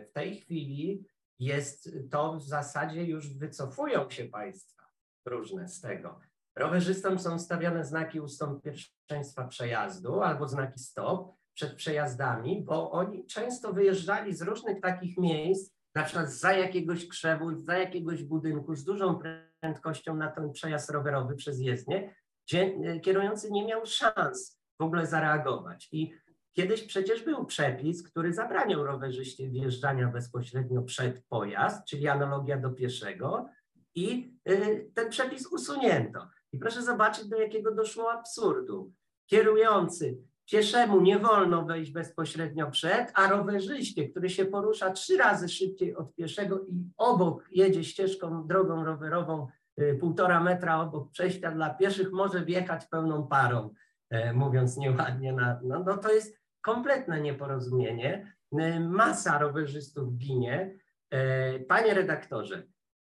W tej chwili jest to w zasadzie już wycofują się państwa różne z tego. Rowerzystom są stawiane znaki ustąp pierwszeństwa przejazdu albo znaki stop przed przejazdami, bo oni często wyjeżdżali z różnych takich miejsc, na przykład za jakiegoś krzewu, za jakiegoś budynku z dużą prędkością na ten przejazd rowerowy przez jezdnię, gdzie kierujący nie miał szans w ogóle zareagować. I kiedyś przecież był przepis, który zabraniał rowerzyście wjeżdżania bezpośrednio przed pojazd, czyli analogia do pieszego, i y, ten przepis usunięto. I proszę zobaczyć, do jakiego doszło absurdu. Kierujący pieszemu nie wolno wejść bezpośrednio przed, a rowerzyście, który się porusza trzy razy szybciej od pieszego i obok jedzie ścieżką, drogą rowerową y, półtora metra obok przejścia dla pieszych, może wjechać pełną parą, e, mówiąc nieładnie. Na, no, no to jest kompletne nieporozumienie. Y, masa rowerzystów ginie. E, panie redaktorze,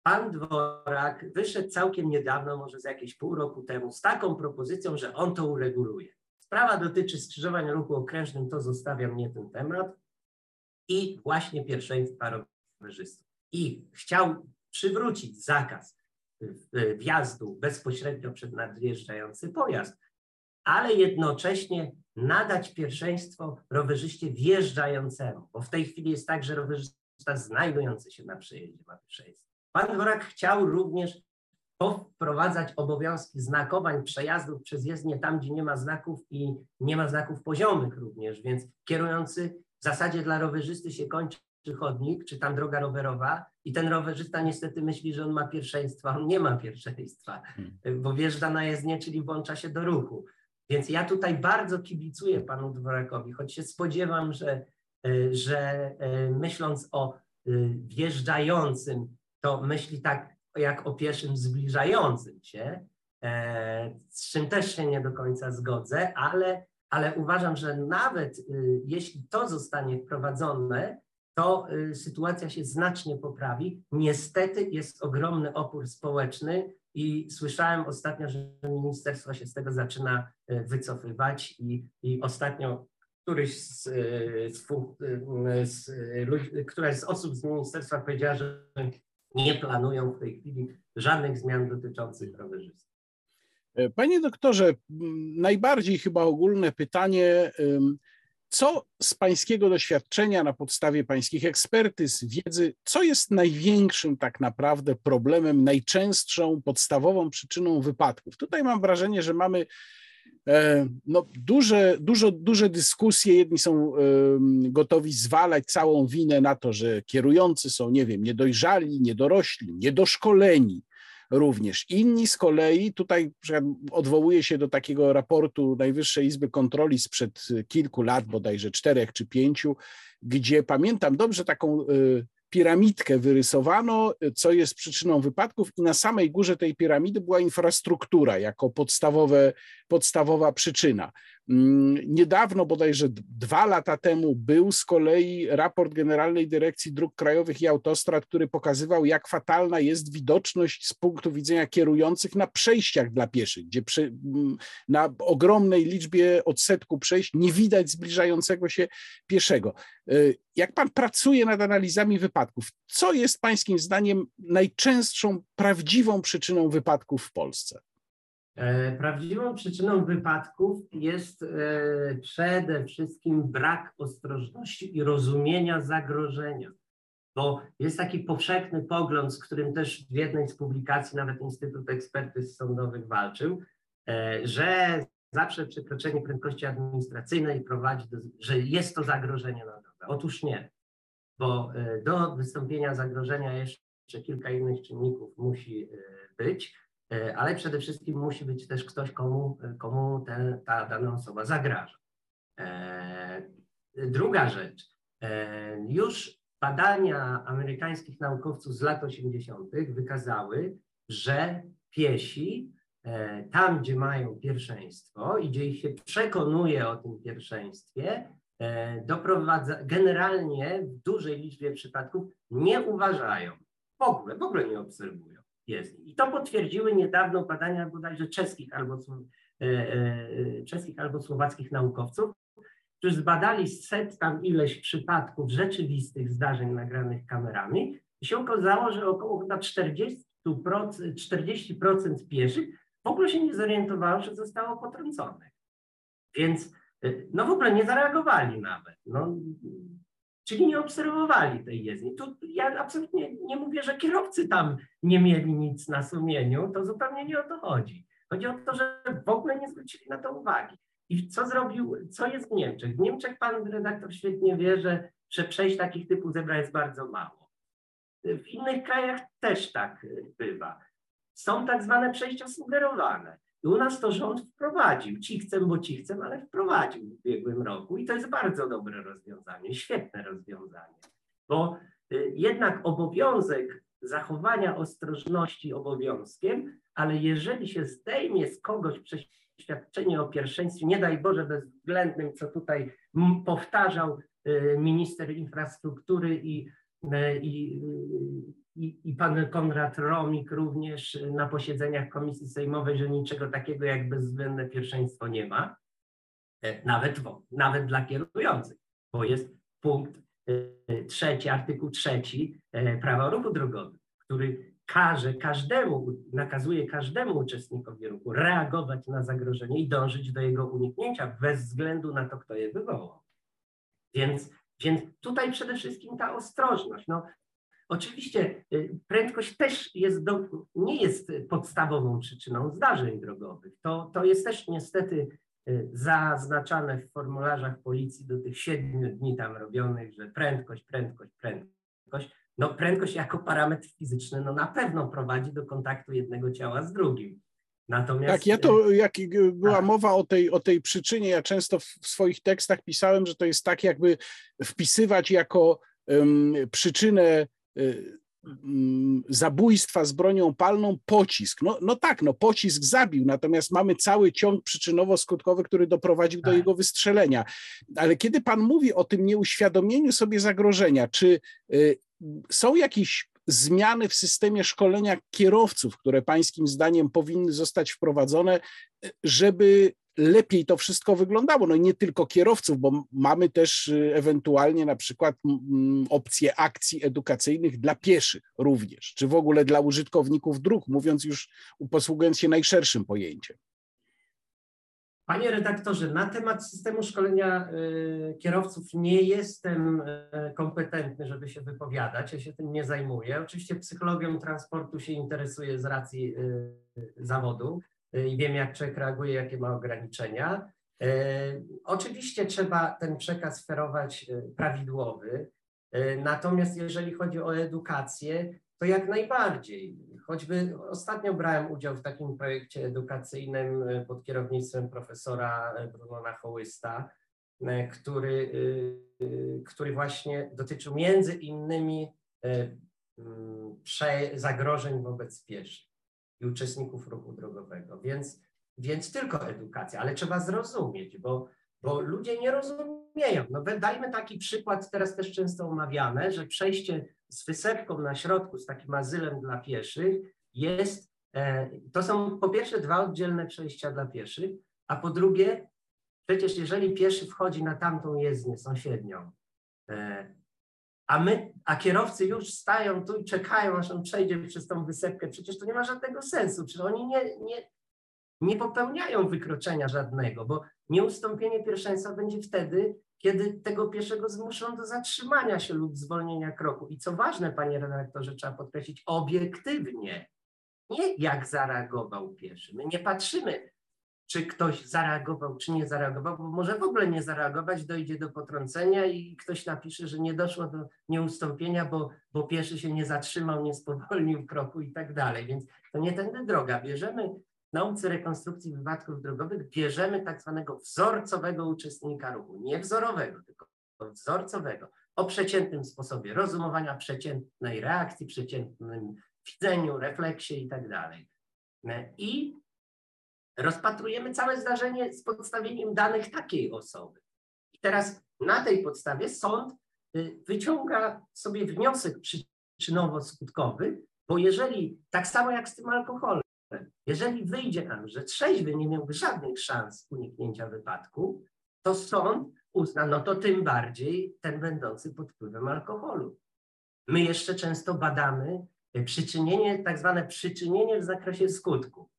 Pan Dworak wyszedł całkiem niedawno, może za jakieś pół roku temu, z taką propozycją, że on to ureguluje. Sprawa dotyczy skrzyżowań ruchu okrężnym, to zostawiam mnie ten temat i właśnie pierwszeństwa rowerzystów. I chciał przywrócić zakaz wjazdu bezpośrednio przed nadjeżdżający pojazd, ale jednocześnie nadać pierwszeństwo rowerzyście wjeżdżającemu, bo w tej chwili jest tak, że rowerzysta znajdujący się na przejeździe ma pierwszeństwo. Pan Dworak chciał również wprowadzać obowiązki znakowań przejazdów przez jezdnię tam, gdzie nie ma znaków i nie ma znaków poziomych również, więc kierujący w zasadzie dla rowerzysty się kończy chodnik, czy tam droga rowerowa i ten rowerzysta niestety myśli, że on ma pierwszeństwo, on nie ma pierwszeństwa, hmm. bo wjeżdża na jezdnię, czyli włącza się do ruchu. Więc ja tutaj bardzo kibicuję panu Dworakowi, choć się spodziewam, że, e, że e, myśląc o e, wjeżdżającym, to myśli tak jak o pieszym zbliżającym się, z czym też się nie do końca zgodzę, ale, ale uważam, że nawet jeśli to zostanie wprowadzone, to sytuacja się znacznie poprawi. Niestety jest ogromny opór społeczny i słyszałem ostatnio, że ministerstwo się z tego zaczyna e, wycofywać i, i ostatnio któryś z, e, z, e, z, ludzi, któraś z osób z ministerstwa powiedziała, że nie planują w tej chwili żadnych zmian dotyczących rowerzystów. Panie doktorze, najbardziej chyba ogólne pytanie, co z pańskiego doświadczenia, na podstawie pańskich ekspertyz, wiedzy, co jest największym tak naprawdę problemem, najczęstszą, podstawową przyczyną wypadków? Tutaj mam wrażenie, że mamy e, no, duże, dużo, duże dyskusje. Jedni są gotowi zwalać całą winę na to, że kierujący są, nie wiem, niedojrzali, niedorośli, niedoszkoleni, również. Inni z kolei, tutaj odwołuje się do takiego raportu Najwyższej Izby Kontroli sprzed kilku lat, bodajże czterech czy pięciu, gdzie pamiętam dobrze taką y, piramidkę wyrysowano, co jest przyczyną wypadków, i na samej górze tej piramidy była infrastruktura jako podstawowe, podstawowa przyczyna. Mm, niedawno, bodajże dwa lata temu, był z kolei raport Generalnej Dyrekcji Dróg Krajowych i Autostrad, który pokazywał, jak fatalna jest widoczność z punktu widzenia kierujących na przejściach dla pieszych, gdzie przy, mm, na ogromnej liczbie odsetku przejść nie widać zbliżającego się pieszego. Y, jak pan pracuje nad analizami wypadków, co jest pańskim zdaniem najczęstszą prawdziwą przyczyną wypadków w Polsce? E, prawdziwą przyczyną wypadków jest e, przede wszystkim brak ostrożności i rozumienia zagrożenia. Bo jest taki powszechny pogląd, z którym też w jednej z publikacji nawet Instytut Ekspertyz Sądowych walczył, e, że zawsze przekroczenie prędkości administracyjnej prowadzi do, że jest to zagrożenie na drogę. Otóż nie, bo do wystąpienia zagrożenia jeszcze kilka innych czynników musi być ale przede wszystkim musi być też ktoś, komu, komu te, ta dana osoba zagraża. E, druga rzecz, e, już badania amerykańskich naukowców z lat 80. wykazały, że piesi tam, gdzie mają pierwszeństwo i gdzie ich się przekonuje o tym pierwszeństwie, doprowadza, generalnie w dużej liczbie przypadków nie uważają, w ogóle, w ogóle nie obserwują jest. I to potwierdziły niedawno badania bodajże czeskich albo, e, e, czeskich albo słowackich naukowców, którzy zbadali set tam ileś przypadków rzeczywistych zdarzeń nagranych kamerami i się okazało, że około chyba 40%, 40% pieszych w ogóle się nie zorientowało, że zostało potrąconych. Więc e, no w ogóle nie zareagowali nawet. No, czyli nie obserwowali tej jezdni. Tu ja absolutnie nie mówię, że kierowcy tam nie mieli nic na sumieniu, to zupełnie nie o to chodzi. Chodzi o to, że w ogóle nie zwrócili na to uwagi. I co zrobił, co jest w Niemczech? W Niemczech pan redaktor świetnie wie, że, że przejść takich typów zebra jest bardzo mało. W innych krajach też tak bywa. Są tak zwane przejścia sugerowane. I u nas to rząd wprowadził. Ci chcę, bo ci chcę, ale wprowadził w ubiegłym roku. I to jest bardzo dobre rozwiązanie, świetne rozwiązanie. Bo y, jednak obowiązek zachowania ostrożności obowiązkiem, ale jeżeli się zdejmie z kogoś przeświadczenie o pierwszeństwie, nie daj Boże bezwzględnym, co tutaj powtarzał y, minister infrastruktury i, y, i i, i pan Konrad Romik również na posiedzeniach Komisji Sejmowej, że niczego takiego jak bezwzględne pierwszeństwo nie ma. nawet, nawet dla kierujących, bo jest punkt trzeci, artykuł trzeci prawa o ruchu drogowym, który każe każdemu, nakazuje każdemu uczestnikowi ruchu reagować na zagrożenie i dążyć do jego uniknięcia bez względu na to, kto je wywołał. Więc, więc tutaj przede wszystkim ta ostrożność. No, oczywiście y, prędkość też jest do, nie jest podstawową przyczyną zdarzeń drogowych. To, to jest też niestety y, zaznaczane w formularzach policji do tych siedmiu dni tam robionych, że prędkość, prędkość, prędkość no prędkość jako parametr fizyczny no na pewno prowadzi do kontaktu jednego ciała z drugim. Natomiast... Tak, ja to, jak była tak. mowa o tej, o tej przyczynie, ja często w swoich tekstach pisałem, że to jest tak jakby wpisywać jako um, przyczynę y, zabójstwa z bronią palną pocisk. No, no tak, no pocisk zabił, natomiast mamy cały ciąg przyczynowo-skutkowy, który doprowadził do tak. jego wystrzelenia. Ale kiedy pan mówi o tym nieuświadomieniu sobie zagrożenia, czy y, są jakieś zmiany w systemie szkolenia kierowców, które pańskim zdaniem powinny zostać wprowadzone, żeby lepiej to wszystko wyglądało. No nie tylko kierowców, bo mamy też y, ewentualnie na przykład opcje akcji edukacyjnych dla pieszych również, czy w ogóle dla użytkowników dróg, mówiąc już, posługując się najszerszym pojęciem. Panie redaktorze, na temat systemu szkolenia y, kierowców nie jestem y, kompetentny, żeby się wypowiadać. Ja się tym nie zajmuję. Oczywiście psychologią transportu się interesuję z racji zawodu i wiem, jak człowiek reaguje, jakie ma ograniczenia. E, oczywiście trzeba ten przekaz ferować e, prawidłowy, natomiast jeżeli chodzi o edukację, to jak najbardziej. Choćby ostatnio brałem udział w takim projekcie edukacyjnym pod kierownictwem profesora Brunona Hołysta, który, który właśnie dotyczył między innymi zagrożeń wobec pieszych i uczestników ruchu drogowego. Więc, więc tylko edukacja, ale trzeba zrozumieć, bo, bo ludzie nie rozumieją. No, dajmy taki przykład, teraz też często omawiane, że przejście z wysepką na środku, z takim azylem dla pieszych jest, e, to są po pierwsze dwa oddzielne przejścia dla pieszych, a po drugie, przecież jeżeli pieszy wchodzi na tamtą jezdnię sąsiednią, e, a my, a kierowcy już stają tu i czekają, aż on przejdzie przez tą wysepkę. Przecież to nie ma żadnego sensu. Przecież oni nie, nie, nie popełniają wykroczenia żadnego, bo nieustąpienie pierwszeństwa będzie wtedy, kiedy tego pieszego zmuszą do zatrzymania się lub zwolnienia kroku. I co ważne, panie redaktorze, trzeba podkreślić, obiektywnie. Nie jak zareagował pieszy. My nie patrzymy, czy ktoś zareagował, czy nie zareagował, bo może w ogóle nie zareagować, dojdzie do potrącenia i ktoś napisze, że nie doszło do nieustąpienia, bo, bo pieszy się nie zatrzymał, nie spowolnił kroku i tak dalej. Więc to nie tędy droga. Bierzemy w nauce rekonstrukcji wypadków drogowych, bierzemy tak zwanego wzorcowego uczestnika ruchu, nie wzorowego, tylko wzorcowego, o przeciętnym sposobie rozumowania, przeciętnej reakcji, przeciętnym widzeniu, refleksie i tak dalej. I rozpatrujemy całe zdarzenie z podstawieniem danych takiej osoby. I teraz na tej podstawie sąd y, wyciąga sobie wniosek przyczynowo-skutkowy, bo jeżeli, tak samo jak z tym alkoholem, jeżeli wyjdzie nam, że trzeźwy nie miałby żadnych szans uniknięcia wypadku, to sąd uzna, no to tym bardziej ten będący pod wpływem alkoholu. My jeszcze często badamy y, przyczynienie, tak zwane przyczynienie w zakresie skutku.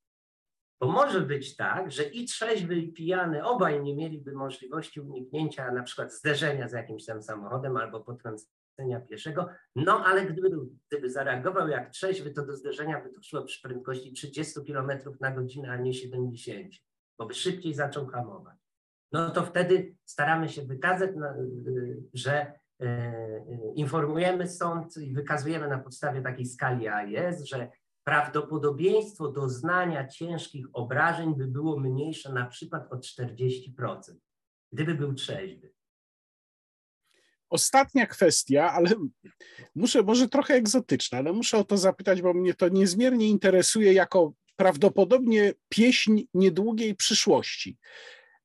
Bo może być tak, że i trzeźwy, i pijany obaj nie mieliby możliwości uniknięcia na przykład zderzenia z jakimś tam samochodem albo potrącenia pieszego, no ale gdyby, gdyby zareagował jak trzeźwy, to do zderzenia by doszło przy prędkości 30 km na godzinę, a nie 70, bo by szybciej zaczął hamować. No to wtedy staramy się wykazać, że e, e, informujemy sąd i wykazujemy na podstawie takiej skali AIS, że prawdopodobieństwo doznania ciężkich obrażeń by było mniejsze na przykład o 40%, gdyby był trzeźwy. Ostatnia kwestia, ale muszę, może trochę egzotyczna, ale muszę o to zapytać, bo mnie to niezmiernie interesuje jako prawdopodobnie pieśń niedługiej przyszłości.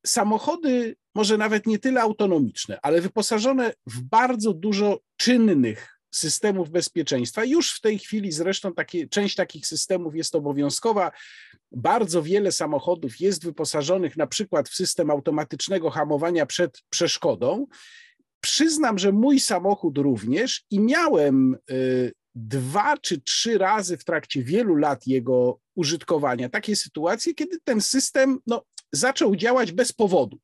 Samochody, może nawet nie tyle autonomiczne, ale wyposażone w bardzo dużo czynnych systemów bezpieczeństwa. Już w tej chwili zresztą takie, część takich systemów jest obowiązkowa. bardzo wiele samochodów jest wyposażonych na przykład w system automatycznego hamowania przed przeszkodą. Przyznam, że mój samochód również i miałem y, dwa czy trzy razy w trakcie wielu lat jego użytkowania takie sytuacje, kiedy ten system no, zaczął działać bez powodu.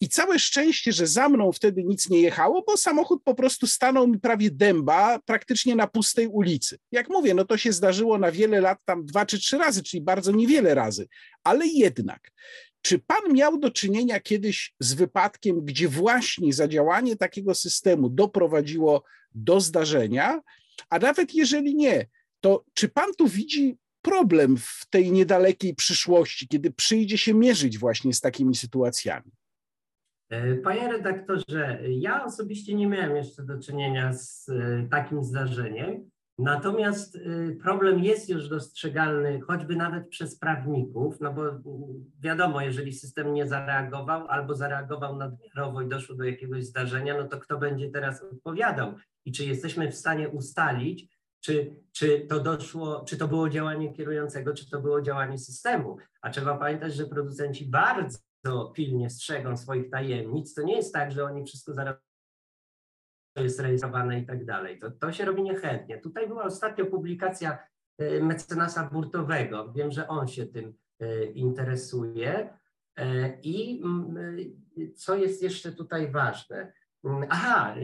I całe szczęście, że za mną wtedy nic nie jechało, bo samochód po prostu stanął mi prawie dęba, praktycznie na pustej ulicy. Jak mówię, no to się zdarzyło na wiele lat, tam dwa czy trzy razy, czyli bardzo niewiele razy, ale jednak. Czy pan miał do czynienia kiedyś z wypadkiem, gdzie właśnie zadziałanie takiego systemu doprowadziło do zdarzenia? A nawet jeżeli nie, to czy pan tu widzi problem w tej niedalekiej przyszłości, kiedy przyjdzie się mierzyć właśnie z takimi sytuacjami? E, panie redaktorze, ja osobiście nie miałem jeszcze do czynienia z e, takim zdarzeniem, natomiast e, problem jest już dostrzegalny choćby nawet przez prawników, no bo wiadomo, jeżeli system nie zareagował albo zareagował nadmiarowo i doszło do jakiegoś zdarzenia, no to kto będzie teraz odpowiadał i czy jesteśmy w stanie ustalić, czy, czy to doszło, czy to było działanie kierującego, czy to było działanie systemu. A trzeba pamiętać, że producenci bardzo pilnie strzegą swoich tajemnic. To nie jest tak, że oni wszystko zaraz jest rejestrowane i tak dalej. To, to się robi niechętnie. Tutaj była ostatnio publikacja e, mecenasa Burtowego. Wiem, że on się tym e, interesuje. E, I co jest jeszcze tutaj ważne? Mm, aha,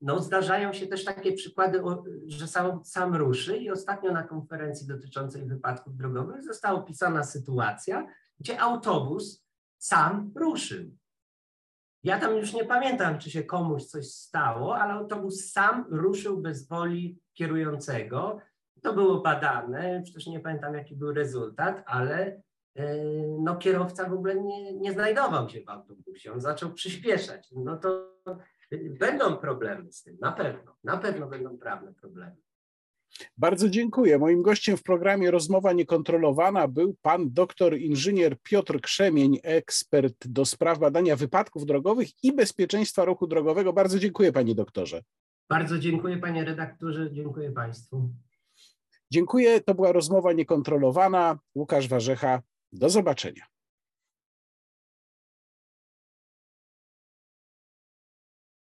no zdarzają się też takie przykłady, że sam, sam ruszy i ostatnio na konferencji dotyczącej wypadków drogowych została opisana sytuacja, gdzie autobus sam ruszył. Ja tam już nie pamiętam, czy się komuś coś stało, ale autobus sam ruszył bez woli kierującego. To było badane, przecież nie pamiętam, jaki był rezultat, ale e, no, kierowca w ogóle nie, nie znajdował się w autobusie. On zaczął przyspieszać. No to będą problemy z tym, na pewno. Na pewno będą prawne problemy. Bardzo dziękuję. Moim gościem w programie Rozmowa Niekontrolowana był pan doktor inżynier Piotr Krzemień, ekspert do spraw badania wypadków drogowych i bezpieczeństwa ruchu drogowego. Bardzo dziękuję panie doktorze. Bardzo dziękuję panie redaktorze, dziękuję państwu. Dziękuję. To była rozmowa niekontrolowana. Łukasz Warzecha. Do zobaczenia.